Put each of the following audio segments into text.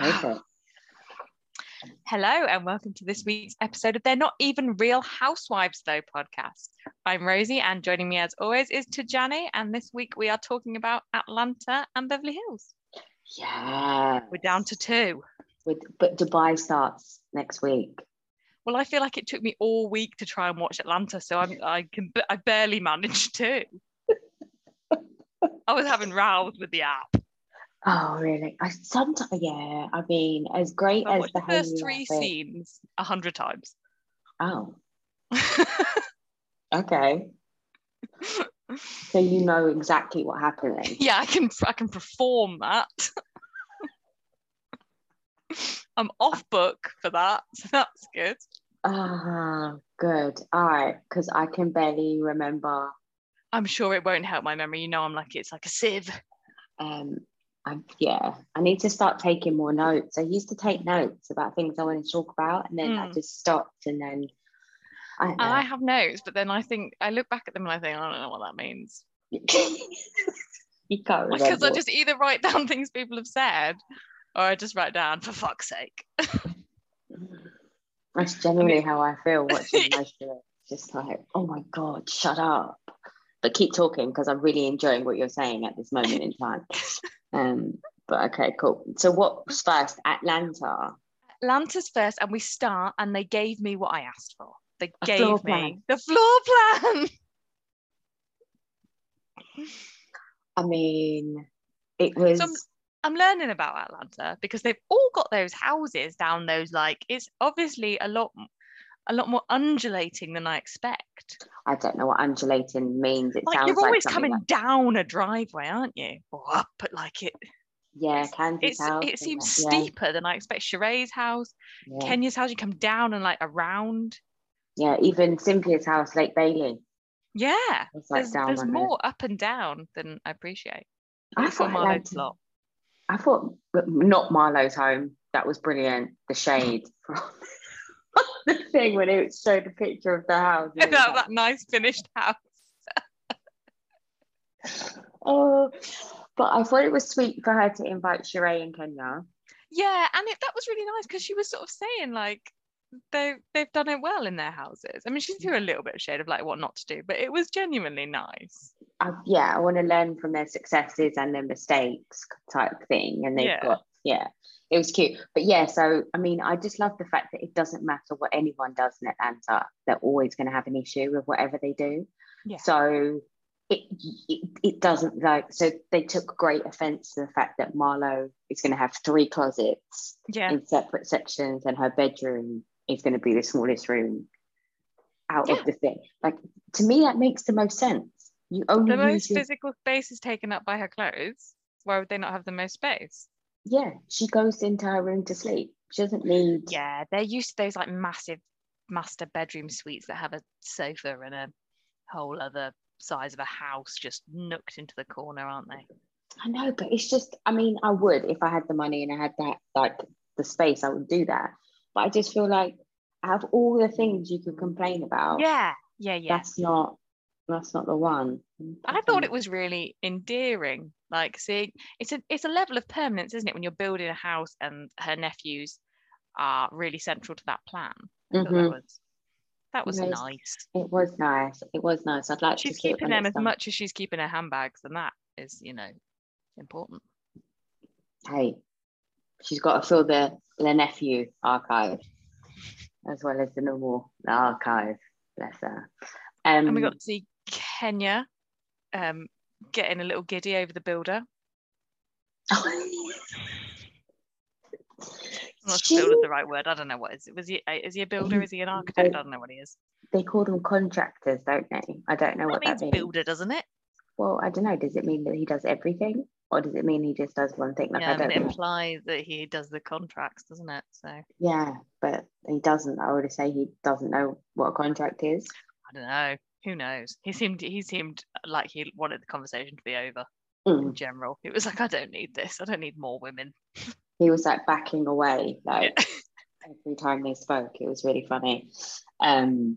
It. Hello, and welcome to this week's episode of They're Not Even Real Housewives, though podcast. I'm Rosie, and joining me as always is Tajani. And this week we are talking about Atlanta and Beverly Hills. Yeah. We're down to two. With, but Dubai starts next week. Well, I feel like it took me all week to try and watch Atlanta, so I'm, I can I barely managed to. I was having rows with the app. Oh, really? I sometimes, yeah. I mean, as great I as the the first three outfit- scenes a hundred times. Oh, okay. So you know exactly what happened then. yeah, I can I can perform that. I'm off book for that, so that's good. Ah, good. All right, because I can barely remember. I'm sure it won't help my memory. You know, I'm like it's like a sieve. Um, I, yeah, I need to start taking more notes. I used to take notes about things I want to talk about, and then I Mm. just stopped, and then I And I have notes, but then I think I look back at them and I think I don't know what that means you can't because I just either write down things people have said, or I just write down for fuck's sake. That's generally how I feel watching most of it. Just like, oh my god, shut up. But keep talking because I'm really enjoying what you're saying at this moment in time. Um, but okay, cool. So what's first? Atlanta. Atlanta's first, and we start, and they gave me what I asked for. They A gave me the floor plan. I mean, it was Some- I'm learning about Atlanta because they've all got those houses down those like it's obviously a lot a lot more undulating than I expect. I don't know what undulating means. It Like sounds you're always something coming like- down a driveway, aren't you? Or up, but like it yeah, it's house. it seems yeah, steeper than I expect. Sheree's house, yeah. Kenya's house, you come down and like around. yeah, even Cynthia's house, Lake Bailey. Yeah. It's like There's, there's more up and down than I appreciate. I I thought Marlo's Atlanta- lot. I thought not Marlo's home. That was brilliant. The shade from the thing when it showed the picture of the house. was that, that nice finished house. oh, but I thought it was sweet for her to invite Sheree and Kenya. Yeah, and it, that was really nice because she was sort of saying like they they've done it well in their houses. I mean, she threw a little bit of shade of like what not to do, but it was genuinely nice. I, yeah, I want to learn from their successes and their mistakes type thing. And they've Yeah. got, yeah, it was cute. But yeah, so I mean, I just love the fact that it doesn't matter what anyone does in Atlanta, they're always going to have an issue with whatever they do. Yeah. So it, it it doesn't like so they took great offense to the fact that Marlo is going to have three closets Yeah, in separate sections and her bedroom is going to be the smallest room out Yeah. of the thing. Like to me, that makes the most sense. You only the most your- physical space is taken up by her clothes. Why would they not have the most space? Yeah, she goes into her room to sleep. She doesn't need. Yeah, they're used to those like massive master bedroom suites that have a sofa and a whole other size of a house just nooked into the corner, aren't they? I know, but it's just. I mean, I would if I had the money and I had that like the space, I would do that. But I just feel like out of all the things you could complain about, Yeah, yeah, yeah. that's not that's not the one. I thought it was really endearing. Like seeing it's a it's a level of permanence, isn't it? When you're building a house and her nephews are really central to that plan. Mhm. That was that was Yes. nice. It was nice. It was nice. I'd like She's it keeping them as done. much as she's keeping her handbags, and that is, you know, important. Hey, she's got to fill the the nephew archive as well as the normal archive. Bless her. Um, And we got to see Kenya um, getting a little giddy over the builder. I'm not sure builder's the right word. I don't know what is it. Was he? uh, Is he a builder? Is he an architect? I don't know what he is. they call them contractors, don't they? I don't know That what that means means. builder, doesn't it? Well, I don't know. Does it mean that he does everything, or does it mean he just does one thing? Like yeah, I I don't it know. implies that he does the contracts, doesn't it? So Yeah, but he doesn't. I would say he doesn't know what a contract is. I don't know. Who knows? He seemed he seemed like he wanted the conversation to be over Mm. in general. It was like, I don't need this. I don't need more women. He was like backing away, like every time they spoke. It was really funny. Um,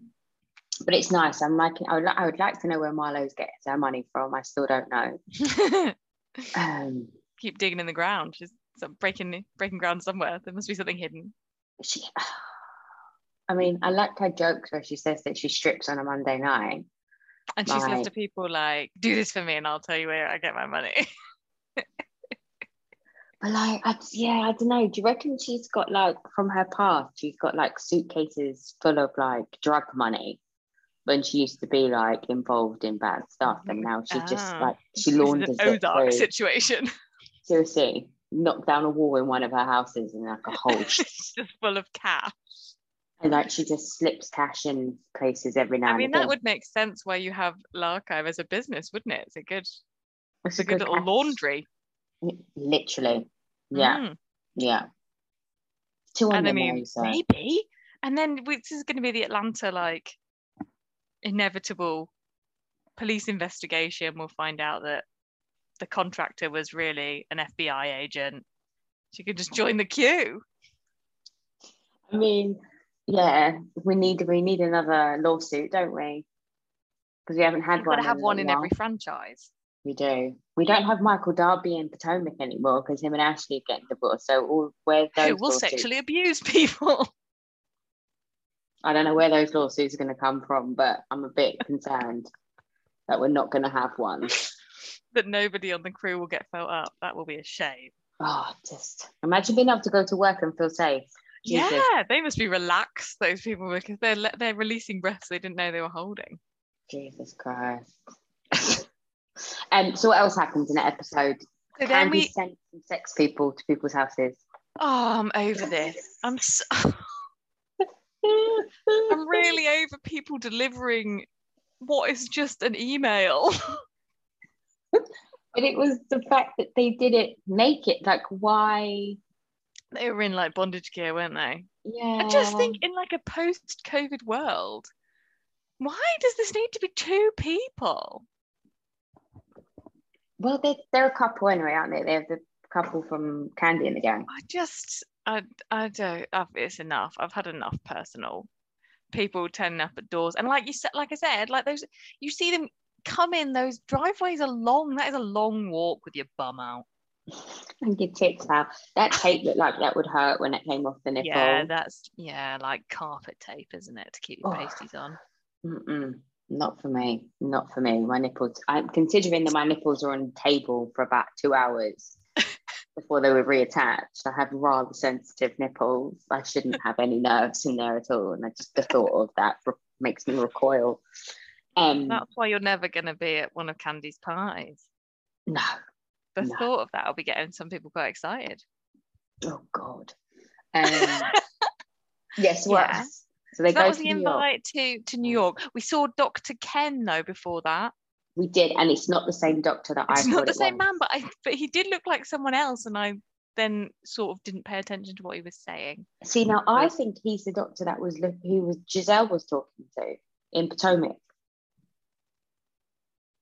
but it's nice. I'm like, I would, I would like to know where Marlo's gets her money from. I still don't know. Um, Keep digging in the ground. She's breaking breaking ground somewhere. There must be something hidden. She, I mean, I like her jokes where she says that she strips on a Monday night. And she says to people like, "Do this for me, and I'll tell you where I get my money." But like, I, yeah, I don't know. Do you reckon she's got like from her past? She's got like suitcases full of like drug money when she used to be like involved in bad stuff, and now she's just Ah. like she launders an it Ozark through. situation, Seriously, knocked down a wall in one of her houses and like a whole, just full of cash. And like she just slips cash in places every now I and mean, again. that would make sense why you have Le Archive as a business, wouldn't it? It's a good, It's it's a good little laundry. Literally, yeah, Mm. yeah. Two on and I mean, though. maybe. And then we- this is going to be the Atlanta like inevitable police investigation. We'll find out that the contractor was really an FBI agent. She could just join the queue. I mean, yeah, we need we need another lawsuit, don't we? Because we haven't had You've one. got to have one in every franchise. We do. We don't have Michael Darby in Potomac anymore because him and Ashley are getting divorced. So all, where's those Who will lawsuits? sexually abuse people? I don't know where those lawsuits are going to come from, but I'm a bit concerned that we're not going to have one. that nobody on the crew will get felt up. That will be a shame. Oh, just imagine being able to go to work and feel safe. Jesus. Yeah, they must be relaxed, those people, because they're they're releasing breaths they didn't know they were holding. Jesus Christ. and um, so what else happens in that episode? So then Kandi we, sent some sex people to people's houses. oh, I'm over this. I'm so, I'm really over people delivering what is just an email. But it was the fact that they did it naked. Like, why? They were in like bondage gear, weren't they? Yeah. I just think in like a post-COVID world, why does this need to be two people? Well, they're, they're a couple anyway, aren't they? They're the couple from Kandi and the gang. I just, I, I don't. I've, it's enough. I've had enough personal people turning up at doors, and like you said, like I said, like those, you see them come in. Those driveways are long. That is a long walk with your bum out. And your tits out. That tape looked like that would hurt when it came off the nipple. Yeah, that's yeah, like carpet tape, isn't it, to keep your Oh. pasties on? Mm-mm. Not for me. Not for me. My nipples. I'm considering that my nipples are on the table for about two hours before they were reattached. I have rather sensitive nipples. I shouldn't have any nerves in there at all. And I just the thought of that re- makes me recoil. Um, That's why you're never going to be at one of Kandi's pies. no. The No. thought of that will be getting some people quite excited. Oh God. Um, yes. What? Yeah. So they So that go was to the New York. invite to to New York. We saw Dr. Ken though before that. We did, and it's not the same doctor that It's I not the it same was. man, but I but he did look like someone else, and I then sort of didn't pay attention to what he was saying. See, now I think he's the doctor that was look- who was Gizelle was talking to in Potomac.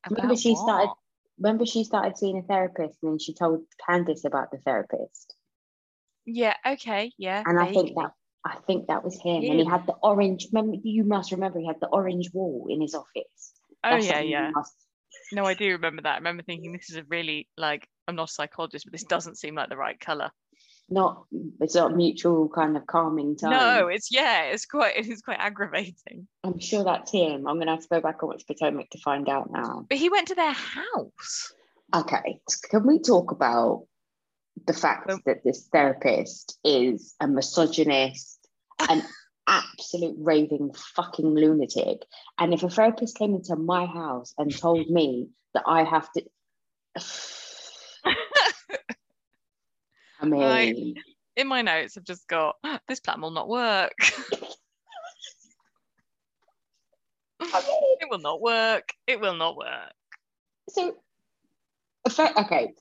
Remember she what? started. Remember she started seeing a therapist, and then she told Candiace about the therapist. Yeah. Okay. Yeah. And I think that I think that was him. And he had the orange. Remember, you must remember he had the orange wall in his office. Oh That's yeah, yeah. must- No, I do remember that. I remember thinking this is a really like I'm not a psychologist, but this doesn't seem like the right color. Not it's not mutual kind of calming time. No, it's yeah, it's quite it is quite aggravating. I'm sure that's him. I'm gonna have to go back and watch Potomac to find out now. But he went to their house. Okay, can we talk about the fact Well- that this therapist is a misogynist, an absolute raving fucking lunatic? And if a therapist came into my house and told me that I have to. I mean, Right. In my notes, I've just got this plan will not work. It will not work. It will not work. so okay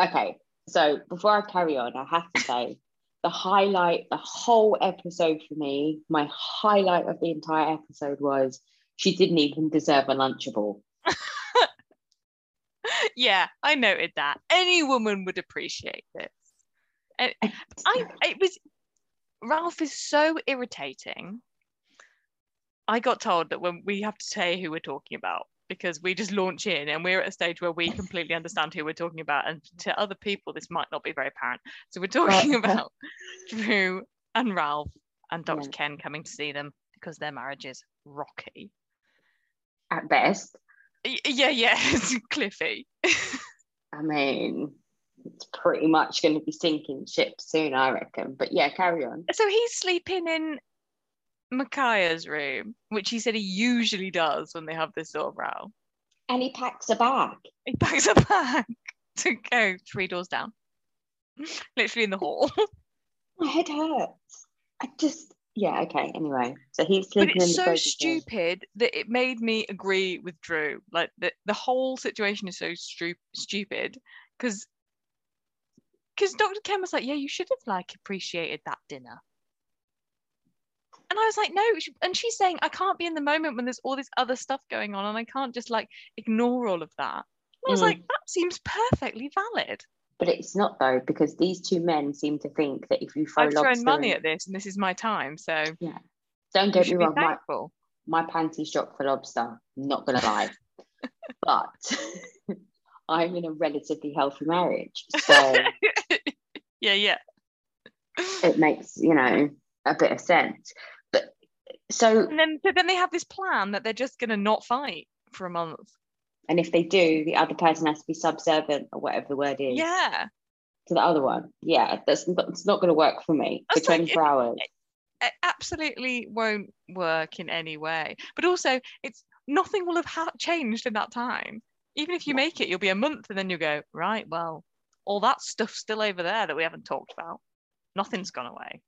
okay so before i carry on i have to say the highlight the whole episode for me my highlight of the entire episode was she didn't even deserve a lunchable yeah, I noted that. Any woman would appreciate this. And I it was Ralph is so irritating. I got told that when we have to say who we're talking about because we just launch in and we're at a stage where we completely understand who we're talking about. And to other people, this might not be very apparent. So we're talking about Drew and Ralph and Dr. Yeah. Ken coming to see them because their marriage is rocky. At best. Yeah, yeah, it's cliffy. I mean, it's pretty much going to be sinking ship soon, I reckon. But yeah, carry on. So he's sleeping in Micaiah's room, which he said he usually does when they have this sort of row. And he packs a bag. He packs a bag to go three doors down, literally in the hall. My head hurts. I just, yeah, okay. Anyway, so he's sleeping in it's the so sofa bed. stupid that it made me agree with Drew. Like the, the whole situation is so stu- stupid because because Dr. Ken was like, yeah, you should have like appreciated that dinner. And I was like, no, and she's saying I can't be in the moment when there's all this other stuff going on, and I can't just like ignore all of that. And I was Mm. like, that seems perfectly valid. But it's not though, because these two men seem to think that if you throw I've lobster thrown money in- at this, and this is my time, so yeah. don't get me wrong, my, thankful. my panties drop for lobster. Not gonna lie, but I'm in a relatively healthy marriage, so yeah, yeah. it makes you know a bit of sense. But so, And then, so then they have this plan that they're just going to not fight for a month. and if they do, the other person has to be subservient or whatever the word is Yeah, to the other one. Yeah, that's not, it's not going to work for me for That's like 24 hours. it absolutely won't work in any way. But also, it's nothing will have ha- changed in that time. Even if you make it, you'll be a month, and then you go right. Well, all that stuff's still over there that we haven't talked about. Nothing's gone away.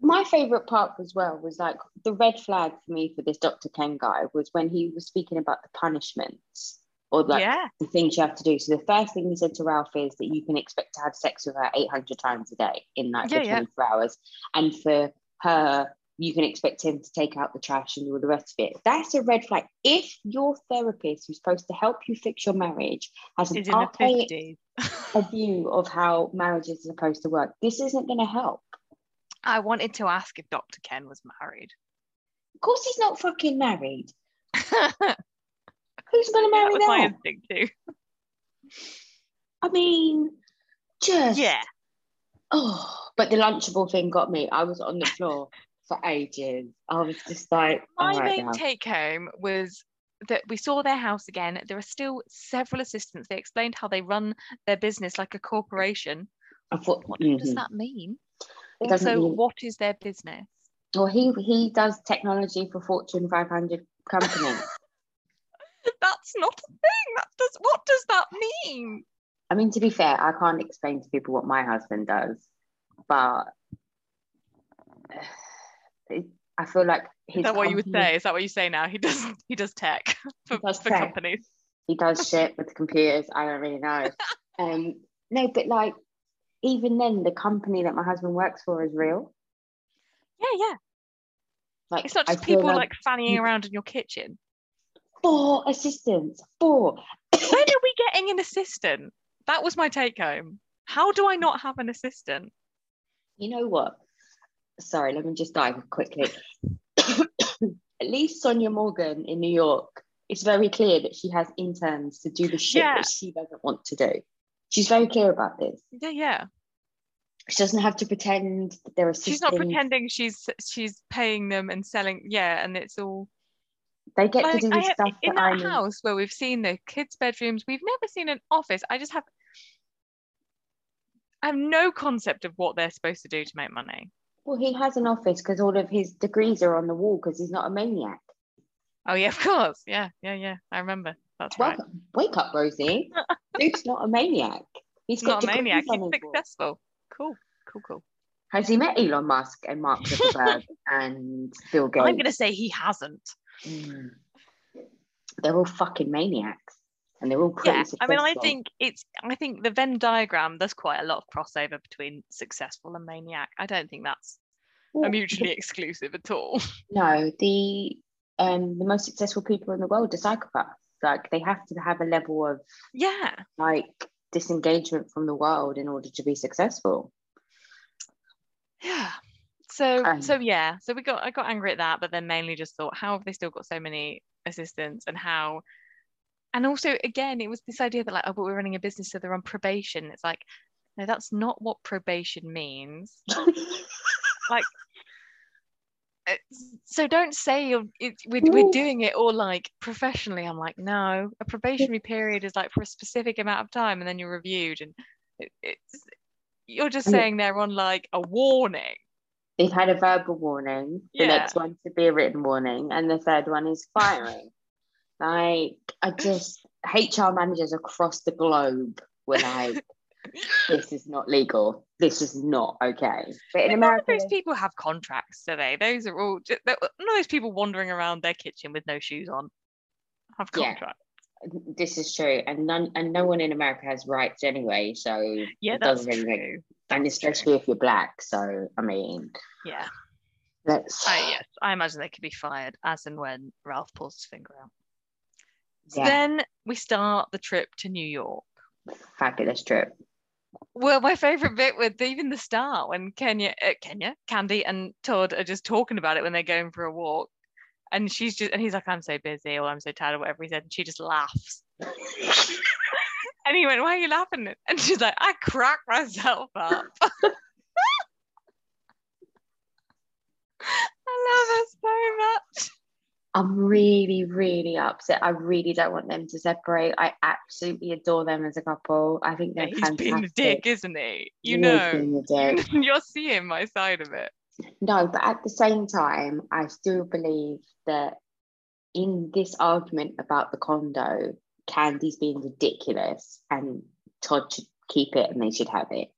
my favorite part as well was like the red flag for me for this Dr. Ken guy was when he was speaking about the punishments or like yeah, the things you have to do. So the first thing he said to Ralph is that you can expect to have sex with her 800 times a day in like Yeah, the yeah. hours. And for her, you can expect him to take out the trash and do all the rest of it. That's a red flag. If your therapist who's supposed to help you fix your marriage has an is archaic fifties. view of how marriages are supposed to work, this isn't going to help. I wanted to ask if Dr. Ken was married. Of course, he's not fucking married. Who's going to marry was my them? instinct too. I mean, just Yeah, oh. But the lunchable thing got me. I was on the floor for ages. I was just like, my right main now. take home was that we saw their house again. There are still several assistants. They explained how they run their business like a corporation. I thought, What does mhm. that mean? It Also, mean- what is their business? Well, he he does technology for Fortune 500 companies. That's not a thing. That does what does that mean? I mean, to be fair, I can't explain to people what my husband does, but I feel like his Is that what you would say? Is that what you say now? He does he does tech for, does for tech. companies. he does shit with computers. I don't really know. Um, no, but like even then, the company that my husband works for is real. Yeah, yeah. Like It's not just people like fannying you- around in your kitchen. four assistants, four. When are we getting an assistant? That was my take home. How do I not have an assistant? You know what? Sorry, let me just dive quickly. At least Sonja Morgan in New York, it's very clear that she has interns to do the shit Yeah. that she doesn't want to do. She's very clear about this. Yeah, yeah. She doesn't have to pretend that they're assisting. She's not pretending she's she's paying them and selling. Yeah, and it's all They get to do the stuff in that I that need. house where we've seen the kids' bedrooms. We've never seen an office. I just have I have no concept of what they're supposed to do to make money. Well, he has an office because all of his degrees are on the wall because he's not a maniac. Oh yeah, of course. Yeah, yeah, yeah. I remember. That's right. Wake up, Rosie. Duke's not a maniac. He's not a maniac. He's wall. successful. Cool, cool, cool. Has he met Elon Musk and Mark Zuckerberg and Bill Gates? I'm gonna say he hasn't. Mm. They're all fucking maniacs, and they're all pretty Yeah, I mean, I think it's. I think the Venn diagram. There's quite a lot of crossover between successful and maniac. I don't think that's Well, mutually exclusive at all. No, the um the most successful people in the world are psychopaths. Like they have to have a level of yeah, like disengagement from the world in order to be successful. yeah. So, Um, so yeah. So we got. I got angry at that, but then mainly just thought, how have they still got so many assistants, and how and also again it was this idea that like oh but we're running a business so they're on probation. It's like no that's not what probation means. Like uh, so don't say you're it, we're, we're doing it all like professionally. I'm like no a probationary period is like for a specific amount of time and then you're reviewed and it, it's you're just saying they're on like a warning. They've had a verbal warning the Yeah. next one to be a written warning and the third one is firing like i just hr managers across the globe were like this is not legal this is not okay but in But america those people have contracts, do they? Those are all none of those people wandering around their kitchen with no shoes on have Yeah. contracts. this is true and none and no one in america has rights anyway so Yeah, it that's doesn't really make true. and That's true. especially if you're black so i mean Yeah. let's I, yes, I imagine they could be fired as and when Ralph pulls his finger out. So yeah then we start the trip to New York. fabulous trip Well, my favorite bit with even the start when Kenya, uh, Kenya, Kandi, and Todd are just talking about it when they're going for a walk, and she's just, and he's like, "I'm so busy," or "I'm so tired," or whatever he said, and she just laughs. and he went, "Why are you laughing?" And she's like, "I crack myself up." I love her so much. I'm really, really upset. I really don't want them to separate. I absolutely adore them as a couple. I think they're He's fantastic. being a dick, isn't he? You He know, being a dick. you're seeing my side of it. No, but at the same time, I still believe that in this argument about the condo, Kandi's being ridiculous and Todd should keep it and they should have it.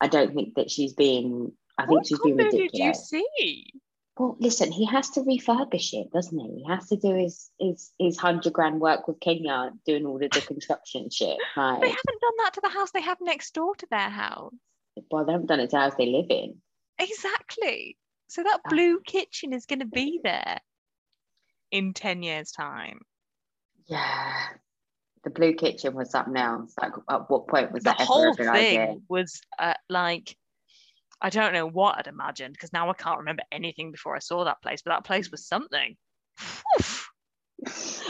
I don't think that she's being, I think What she's being condo did you see? Well, listen, he has to refurbish it, doesn't he? He has to do his his his hundred grand work with Kenya doing all of the construction shit. They Like, haven't done that to the house they have next door to their house. well, they haven't done it to the house they live in. Exactly. So that Ah. blue kitchen is going to be there in 10 years' time. Yeah. The blue kitchen was something else. Like, at what point was The that whole thing idea? was uh, like, I don't know what I'd imagined because now I can't remember anything before I saw that place, but that place was something.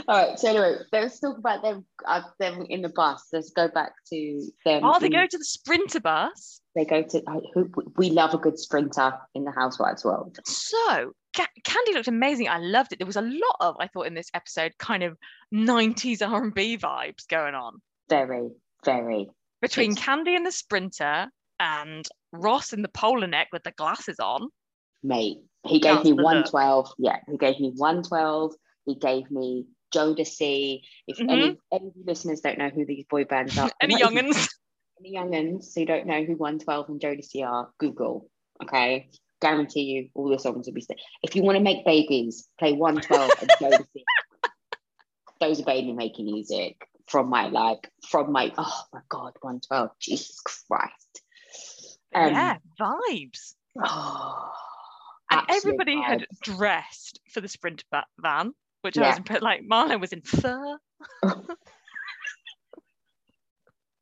All right. So anyway, let's talk about them. Uh, them in the bus. Let's go back to them. Oh, they in- go to the sprinter bus. They go to. I, who, we love a good sprinter in the housewives world. So Ca- Kandi looked amazing. I loved it. There was a lot of, I thought, in this episode, kind of 90s R&B vibes going on. Very, very. between Kandi and the sprinter and Ross in the polar neck with the glasses on. mate. He gave That's me the look. 112. Yeah, he gave me 112. He gave me Jodeci. If any, any of you listeners don't know who these boy bands are, Mm-hmm. Any youngins? any youngins who don't know who 112 and Jodeci are, Google. Okay, guarantee you all the songs will be. St- if you want to make babies, play 112 and Jodeci. Those are baby making music from my like from my oh my god 112 Jesus Christ. Um, yeah, vibes. Oh, And everybody had dressed for the sprint van, which I Yeah. was impressed. Like Marlo was in fur.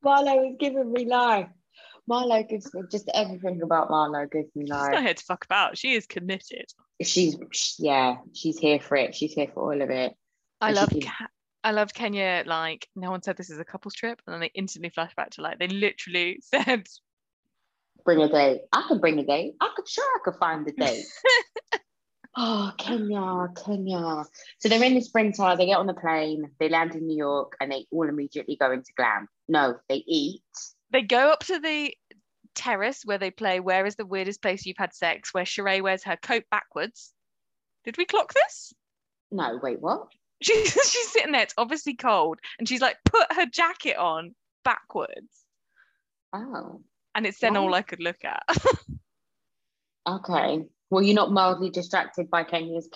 Marlo is giving me life. Marlo gives me just everything about Marlo gives me life. She's not here to fuck about. She is committed. She's yeah, she's here for it. She's here for all of it. I And love. can- I loved Kenya. Like no one said this is a couples trip, and then they instantly flash back to like they literally said, Bring a date. I could bring a date. I could sure I could find a date. oh, Kenya, Kenya. So they're in the sprinter, they get on the plane, they land in New York, and they all immediately go into glam. No, they eat. they go up to the terrace where they play Where is the weirdest place you've had sex? Where Sheree wears her coat backwards. Did we clock this? No, wait, what? She's she's sitting there. It's obviously cold, and she's like put her jacket on backwards, Oh, and it's then all I could look at. okay. Well, you're not mildly distracted by Kenya's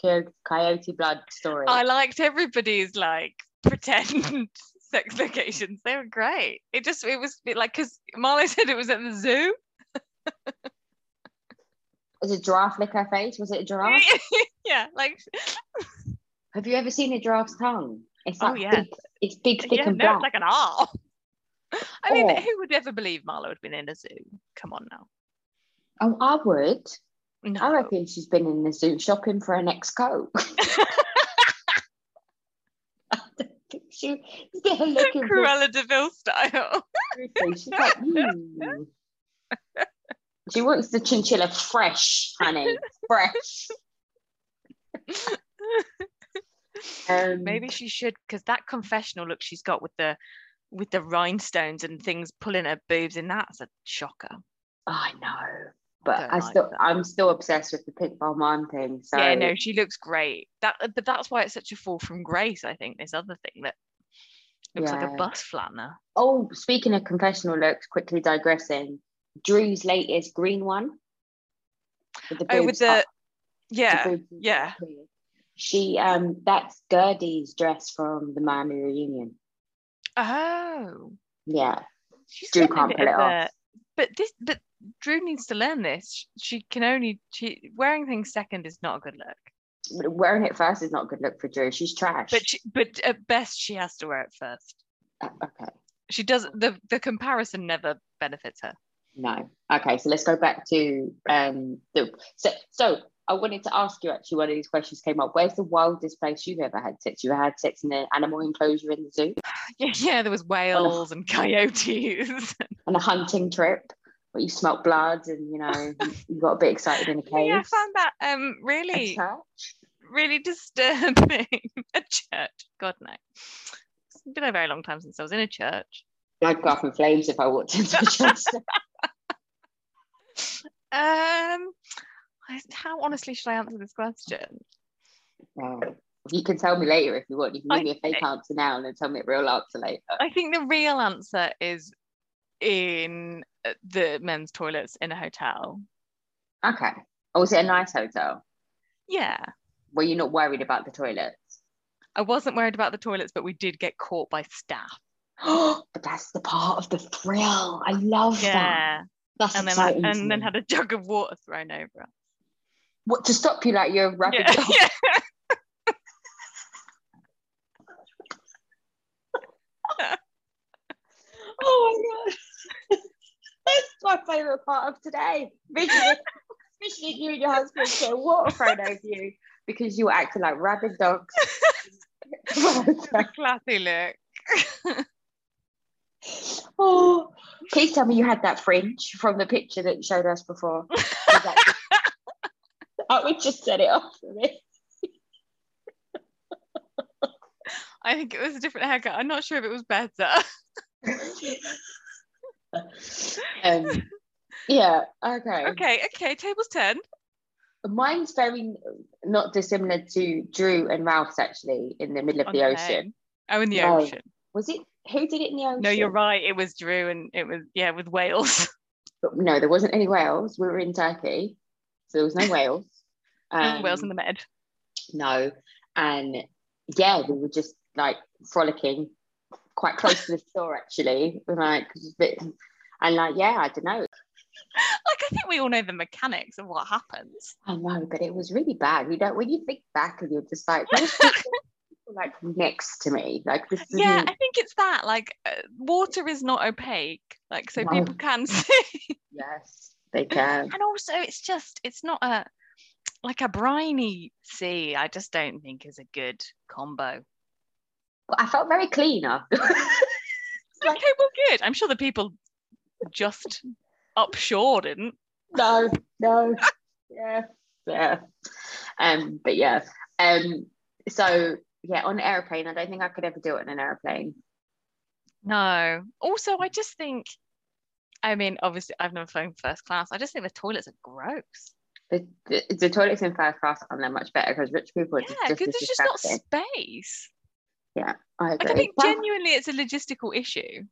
coyote blood story. I liked everybody's like pretend sex locations. They were great. It just it was like because Marlo said it was at the zoo. Was a giraffe lick her face? Was it a giraffe? yeah, like Have you ever seen a giraffe's tongue? It's Oh, like yeah. big, it's big, thick, yeah, and no, black. it's like an R. I mean, Oh. who would ever believe Marlo had been in a zoo? Come on now. Oh, I would. No. I reckon she's been in the zoo shopping for her next coat. I don't she, they're looking for Cruella de Vil style. She's like, "Hmm." She wants the chinchilla fresh, honey, fresh. Um, Maybe she should, because that confessional look she's got with the with the rhinestones and things pulling her boobs in that's a shocker. I know, but don't I like still, that. I'm still obsessed with the pink Balmain thing. So yeah, no, she looks great. That, but that's why it's such a fall from grace. I think this other thing that looks like a bus flattener. Oh, speaking of confessional looks, quickly digressing, Drew's latest green one. With the Oh, with the up, yeah, boobs yeah. She um that's Guerdy's dress from the Miami reunion. Oh, Yeah. she's Drew can't bit pull of it off. But this, but Drew needs to learn this. She can only she wearing things second is not a good look. Wearing it first is not a good look for Drew. She's trash. But she, but at best she has to wear it first. Uh, okay. She does the the comparison never benefits her. No. Okay, so let's go back to um the so so I wanted to ask you actually one of these questions came up. Where's the wildest place you've ever had sex? You ever had sex in an animal enclosure in the zoo? Yeah, yeah. There was whales and coyotes. On a hunting trip where you smelt blood and you know you- got a bit excited in a cave? yeah, I found that um really really disturbing. a church, God no. It's been a very long time since I was in a church. I'd go up in flames if I walked into a church. Um, how honestly should I answer this question? Um, you can tell me later if you want. You can give I- me a fake answer now and then tell me a real answer later. I think the real answer is in uh, the men's toilets in a hotel. Okay. Oh, was it a nice hotel? Yeah. Were you not worried about the toilets? I wasn't worried about the toilets, but we did get caught by staff. but that's the part of the thrill. I love that. Yeah. That's And then I, and then had a jug of water thrown over us. what to stop you like you're a rapid Yeah. dog. yeah. Oh my god. That's my favourite part of today. Especially you and your husband get water thrown over you because you were acting like rabid dogs. a classy look. oh, please tell me you had that fringe from the picture that you showed us before. That I would just set it off for me. I think it was a different haircut. I'm not sure if it was better. um, yeah, okay. okay, okay. Tables turned. Mine's very not dissimilar to Drew and Ralph's actually in the middle of the ocean. Oh, in the No. ocean. Was it who did it in the ocean? No, you're right. It was Drew, and it was yeah with whales. But no, there wasn't any whales. We were in Turkey, so there was no whales. and whales in Um, the med. No, and yeah, we were just like frolicking quite close to the shore actually. Like, bit, and like yeah, I don't know. Like I think we all know the mechanics of what happens. I know, but it was really bad. You know, when you think back and you're just like, like next to me, like this. Yeah, I think it's that. Like uh, water is not opaque. Like so No. people can see. yes, they can. and also it's just it's not a like a briny sea. I just don't think is a good combo. I felt very clean after. Like- Okay, well, good. I'm sure the people just upshore didn't. no, no, yeah, yeah. Um, but yeah, um, so yeah, on an airplane, I don't think I could ever do it on an airplane. No. Also, I just think. I mean, obviously, I've never flown first class. I just think the toilets are gross. The, the, the toilets in first class are much better because rich people are Yeah, just, because there's just not disgusting. Space. I Like, agree. I think Pri- genuinely it's a logistical issue.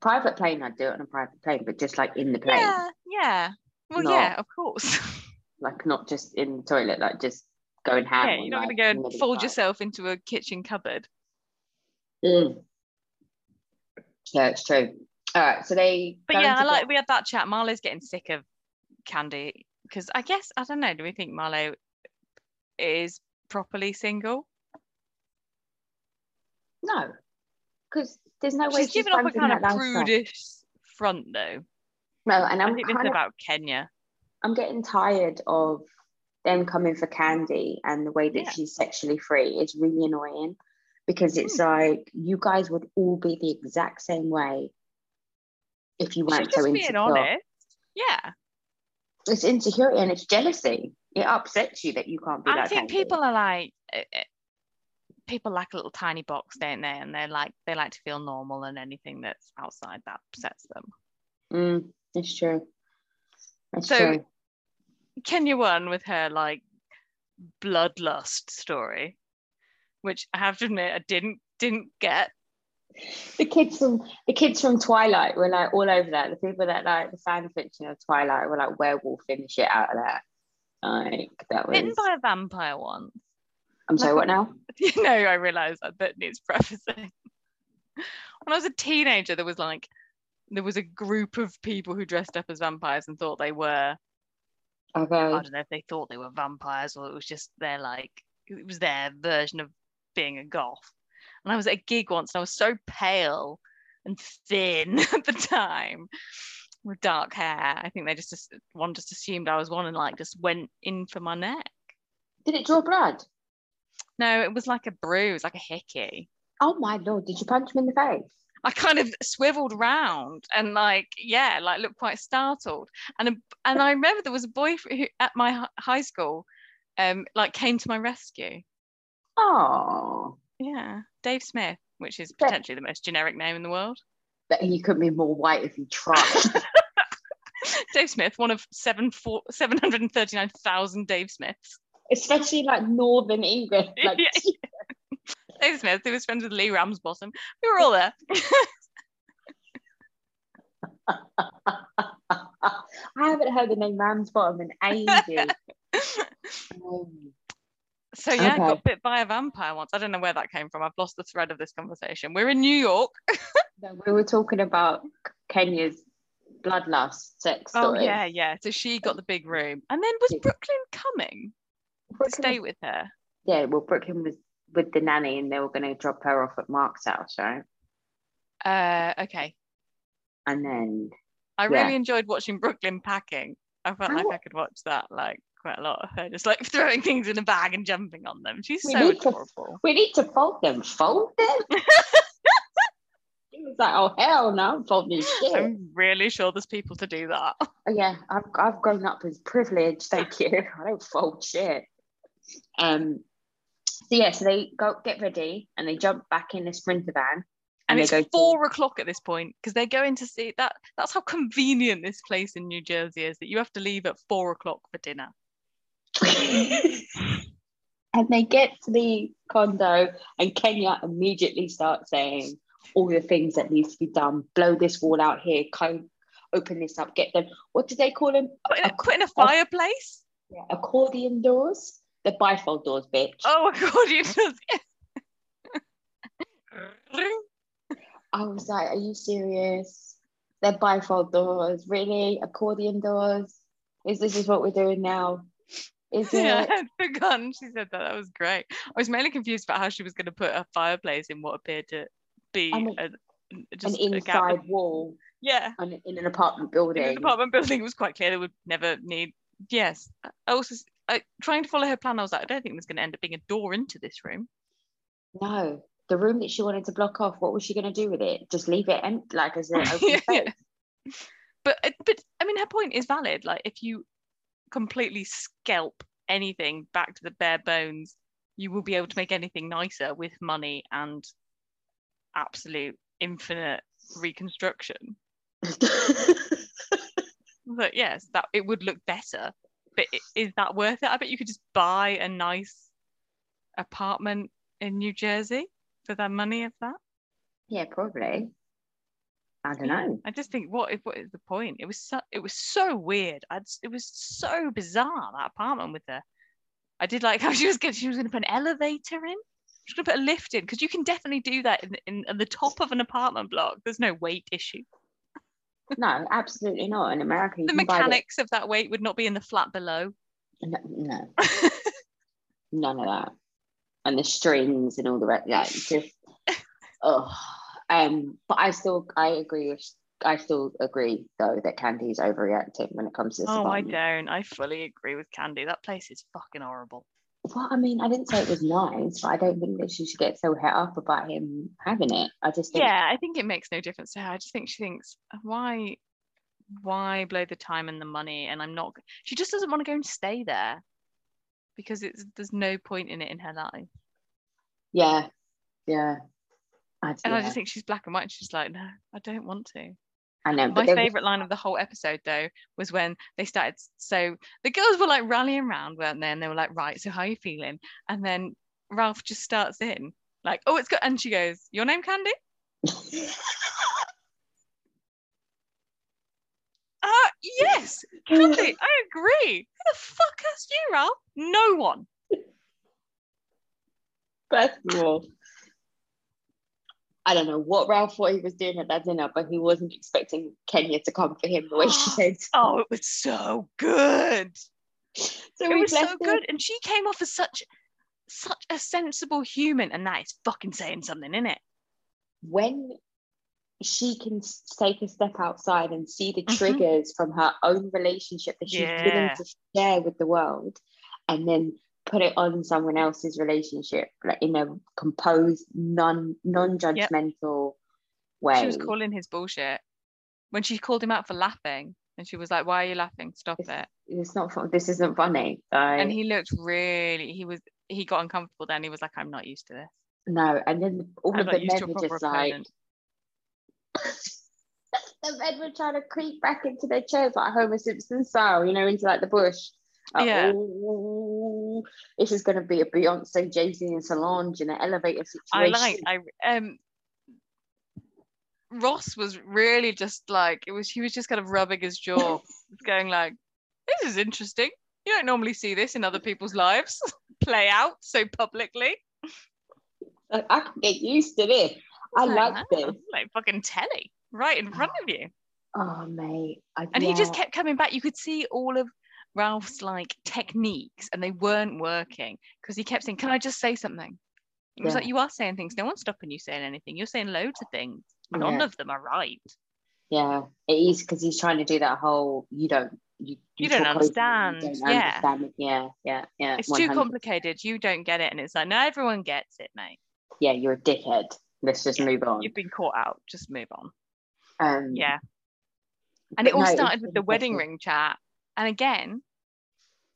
private plane, I'd do it on a private plane, but just like in the plane, Yeah, yeah. Well, Not- yeah, of course. like not just in the toilet, like just going ham. yeah, you're not like, going to go and fold yourself into a kitchen cupboard. Mm. Yeah, it's true. All right, so they. But yeah, I like we had that chat. Marlo's getting sick of Kandi because I guess I don't know. Do we think Marlo is properly single? No, because there's no way She's given off a kind of prudish front though. No, and I I'm think this kind is of, about Kenya. I'm getting tired of them coming for Kandi and the way that Yeah. she's sexually free is really annoying because it's Hmm. like you guys would all be the exact same way if you weren't so just insecure. honest. Yeah. It's insecurity and it's jealousy. It upsets you that you can't be I like think Kandi. people are like uh, uh, people like a little tiny box, don't they? And they're like they like to feel normal, and anything that's outside that upsets them. Mm, it's true. It's So- true. Kenya won with her like bloodlust story, which I have to admit I didn't didn't get. The kids from the kids from Twilight were like all over that. The people that like the fan fiction of Twilight were like werewolfing the shit out of that. Like that was Bitten by a vampire once. I'm sorry. What now? You know, I realised that needs prefacing. When I was a teenager, there was like there was a group of people who dressed up as vampires and thought they were oh, I don't know if they thought they were vampires or it was just their like it was their version of being a goth. And I was at a gig once and I was so pale and thin at the time with dark hair. I think they just, just one just assumed I was one and like just went in for my neck. Did it draw blood? No, it was like a bruise, like a hickey. Oh my lord! Did you punch him in the face? I kind of swiveled round and like yeah, like looked quite startled. And a, and I remember there was a boy who, at my high school, um, like came to my rescue. Oh, Yeah, Dave Smith, which is potentially the most generic name in the world. but he couldn't be more white if he tried. Dave Smith, one of seven four, 739,000 Dave Smiths. Especially like Northern England. Like, Yeah. Dave Smith, who was friends with Lee Ramsbottom. We were all there. I haven't heard the name Ramsbottom in ages. Um, so yeah, I got bit by a vampire once. I don't know where that came from. I've lost the thread of this conversation. We're in New York. no, we were talking about Kenya's bloodlust sex story. Oh yeah, yeah. So she got the big room. And then was Brooklyn coming Brooklyn stay was- with her? yeah, well, Brooklyn was with the nanny and they were going to drop her off at Marc's house, right? Uh okay. And then, I Yeah. really enjoyed watching Brooklyn packing. I felt like I could watch that like quite a lot of her just like throwing things in a bag and jumping on them. She's We so need to- adorable. we need to fold them. Fold them? he was like, oh, hell no, I'm folding shit. I'm really sure there's people to do that. Oh, yeah, I've, I've grown up as privileged, thank you. I don't fold shit. Um, so yeah, so they go get ready and they jump back in the sprinter van And, they it's go to- four o'clock at this point because they're going to see that. That's how convenient this place in New Jersey is that you have to leave at four o'clock for dinner. and they get to the condo and Kenya immediately starts saying all the things that needs to be done. Blow this wall out here, co- open this up, get them. What do they call them? Put in a, put in a fireplace. Accordion doors. The bifold doors, bitch. Oh my god, you just. I was like, are you serious? They're bifold doors, really? Accordion doors? Is this is what we're doing now? Is it? yeah, I had forgotten she said that. That was great. I was mainly confused about how she was going to put a fireplace in what appeared to be And a, An just a gap. inside wall Yeah, on, in an apartment building. in an apartment building it was quite clear they would never need. Yes, I also I, trying to follow her plan. I was like, I don't think there's going to end up being a door into this room. No, the room that she wanted to block off. What was she going to do with it? Just leave it empty, like as an open Yeah. space? But uh, but I mean, her point is valid. Like, if you completely scalp anything back to the bare bones, you will be able to make anything nicer with money and absolute infinite reconstruction. But yes, that it would look better. But is that worth it? I bet you could just buy a nice apartment in New Jersey for the money of that. yeah, probably. I don't know. I just think what if what is the point? It was so it was so weird. I just, it was so bizarre that apartment with her. I did like how she was going she was going to put an elevator in. She was going to put a lift in because you can definitely do that in, in at the top of an apartment block. There's no weight issue. No, absolutely not. In America, you The buy the- mechanics of that weight would not be in the flat below. No, no, none of that. And the strings and all the rest. Yeah, just. oh, um. But I still, I agree with. I still agree though that Kandi's overreacting when it comes to this. oh, I don't. I fully agree with Candy. That place is fucking horrible. Well, I mean, I didn't say it was nice, but I don't think that she should get so het up about him having it. I just think, Yeah, I think it makes no difference to her. I just think she thinks, why, why blow the time and the money? And I'm not. She just doesn't want to go and stay there because it's there's no point in it in her life. yeah, yeah. I, And I just think she's black and white. She's like, no, I don't want to. I know. My was- favorite line of the whole episode, though, was when they started. So the girls were like rallying around, weren't they? And they were like, "Right, so how are you feeling?" And then Ralph just starts in, like, "Oh, it's good," and she goes, "Your name, Kandi?" Uh, yes, Kandi. I agree. Who the fuck asked you, Ralph? No one. First of all, I don't know what Ralph thought he was doing at that dinner, but he wasn't expecting Kenya to come for him the way she did. Oh, it was so good. So It was so her. good, and she came off as such, such a sensible human, and that is fucking saying something, isn't it? when she can take a step outside and see the Mhm. triggers from her own relationship that she's willing to share with the world and then put it on someone else's relationship like in a composed non non-judgmental way She was calling his bullshit when she called him out for laughing, and she was like, "Why are you laughing? Stop It's- it!" it's not fun. this isn't funny so And he looked really. He was. He got uncomfortable. Then he was like, "I'm not used to this. no and then all I'm of the men were just like the men were trying to creep back into their chairs like Homer Simpson style, you know, into like the bush. Yeah. "Ooh, this is going to be a Beyonce, Jay Z, and Solange in an elevator situation. I like. I um. Ross was really just like it was. He was just kind of rubbing his jaw, going like, "This is interesting. You don't normally see this in other people's lives play out so publicly." I can get used to this. I It's like "Wow, this. like fucking telly right in front of you. Oh, mate. I, And he just kept coming back. You could see all of Ralph's like techniques, and they weren't working because he kept saying, "Can I just say something?" It was Yeah. like you are saying things. No one's stopping you saying anything. You're saying loads of things. None Yeah. of them are right. Yeah, it is because he's trying to do that whole you don't you, You don't talk over me, you understand, don't yeah. understand. Yeah, yeah, yeah. It's too 100%. complicated. You don't get it, and it's like no, everyone gets it, mate. Yeah, you're a dickhead. Let's just Yeah, move on. You've been caught out. Just move on. Um, Yeah. And it all no, started with the wedding ring chat. And again,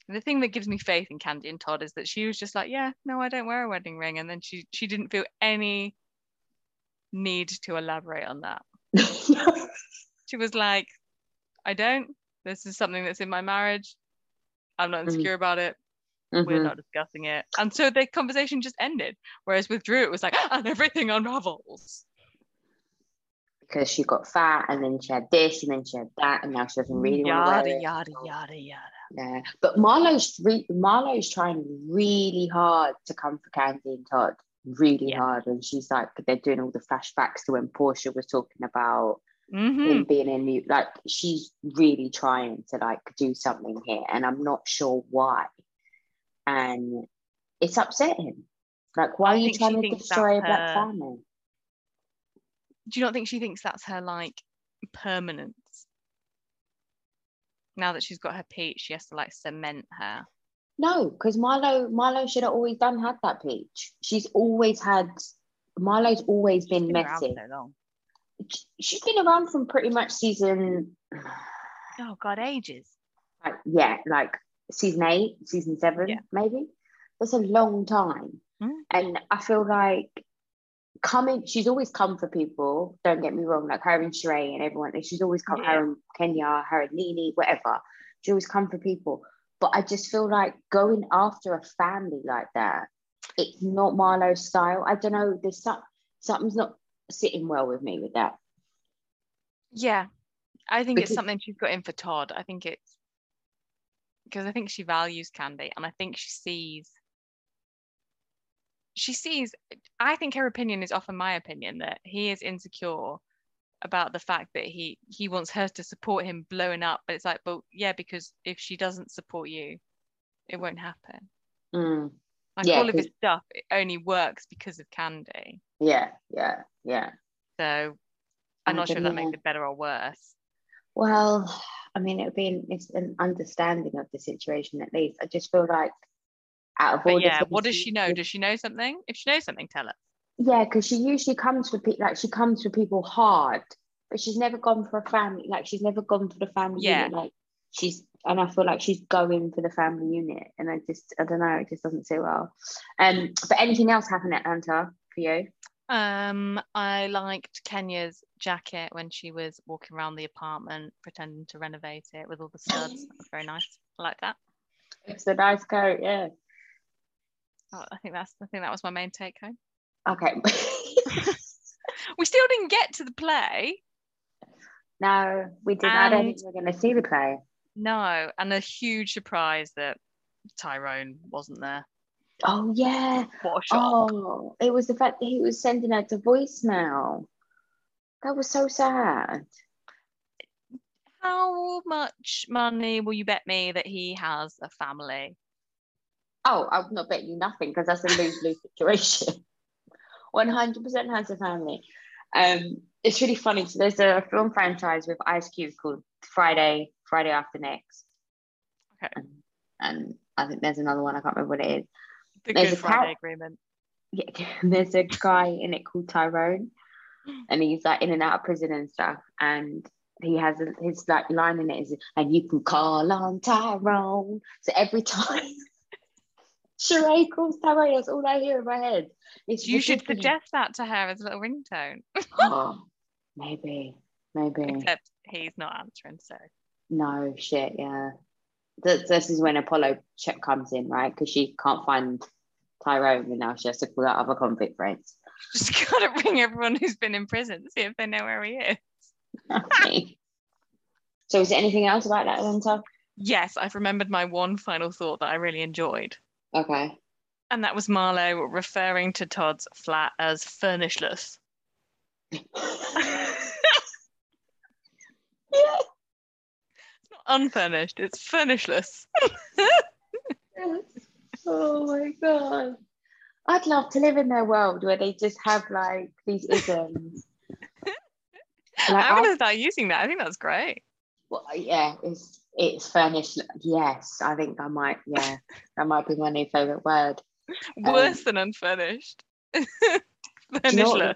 the thing that gives me faith in Kandi and Todd is that she was just like, yeah, no, I don't wear a wedding ring. And then she she didn't feel any need to elaborate on that. She was like, I don't. This is something that's in my marriage. I'm not Mhm. insecure about it. We're Mhm. not discussing it. And so the conversation just ended. Whereas with Drew, it was like, and everything unravels. Because she got fat and then she had this and then she had that and now she doesn't really want to yada, wear it. yada, yada, yada. Yeah. But Marlo's re- Marlo's trying really hard to come for Kandi and Todd, really Yeah. hard. And she's like, they're doing all the flashbacks to when Porsha was talking about hmm him being in new. Like she's really trying to like do something here, and I'm not sure why. And it's upsetting. Like, why I are you trying to destroy a that's black her- family? Do you not think she thinks that's her like permanence? Now that she's got her peach, she has to like cement her. No, because Marlo, Marlo should have always done had that peach. She's always had. Marlo's always been, been messy. She's been around from pretty much season, Oh God, ages. like yeah, like season eight, season seven, Yeah. maybe. That's a long time, Mm. and I feel like coming. She's always come for people. Don't get me wrong, like her and Sheree and everyone. She's always come. Yeah. Her and Kenya, her and Nene, whatever. She always come for people. But I just feel like going after a family like that, it's not Marlo's style. I don't know. There's some something's not sitting well with me with that. Yeah, I think it's something she's got in for Todd. I think it's because I think she values Kandi, and I think she sees. She sees. I think her opinion is often my opinion that he is insecure about the fact that he he wants her to support him blowing up, but it's like, well, yeah, because if she doesn't support you, it won't happen. Mm. Like Yeah, all of his stuff, it only works because of Kandi. Yeah, yeah, yeah. So I'm I not sure if that makes it better or worse. Well, I mean, it would be an, it's an understanding of the situation at least. I just feel like Out of all yeah, what does she know? Does she know something? If she knows something, tell us. Yeah, because she usually comes for people like she comes for people hard, but she's never gone for a family. Like she's never gone for the family Yeah. unit. Like she's and I feel like she's going for the family unit, and I just I don't know, it just doesn't sit well. Um, but anything else happen at Atlanta for you? Um, I liked Kenya's jacket when she was walking around the apartment pretending to renovate it with all the studs. That was very nice. I like that. It's a nice coat, yeah. Oh, I think that's I think that was my main take home. Okay. We still didn't get to the play. no, we didn't. I don't think we're going to see the play. No, and a huge surprise that Tyrone wasn't there. Oh yeah. What a shock. Oh, it was the fact that he was sending out to voicemail. That was so sad. How much money will you bet me that he has a family? Oh, I'll not bet you nothing because that's a lose lose situation. 100% has a family. Um, it's really funny. So there's a film franchise with Ice Cube called Friday, Friday After Next. Okay. And, and I think there's another one, I can't remember what it is. The There's Good a Friday cat- Agreement. Yeah, there's a guy in it called Tyrone, and he's like in and out of prison and stuff. And he has a, his like line in it is, and you can call on Tyrone. So every time Sheree calls Tyrone, that's all I hear in my head. It's You should suggest that to her as a little ringtone. Oh, maybe, maybe. Except he's not answering, so No shit, yeah. This, this is when Apollo check comes in, right? Because she can't find Tyrone, and now she has to call out other convict friends. just gotta ring everyone who's been in prison, see if they know where he is. so, is there anything else about that, Atlanta? Yes, I've remembered my one final thought that I really enjoyed. Okay. And that was Marlo referring to Todd's flat as furnishless. Yeah. It's not unfurnished, it's furnishless. yes. Oh my god. I'd love to live in their world where they just have like these isms. Like, I'm gonna start using that. I think that's great. Well, yeah, it's it's furnished. Yes, I think I might. Yeah, that might be my new favorite word. Worse than unfurnished. you know? Furnishless.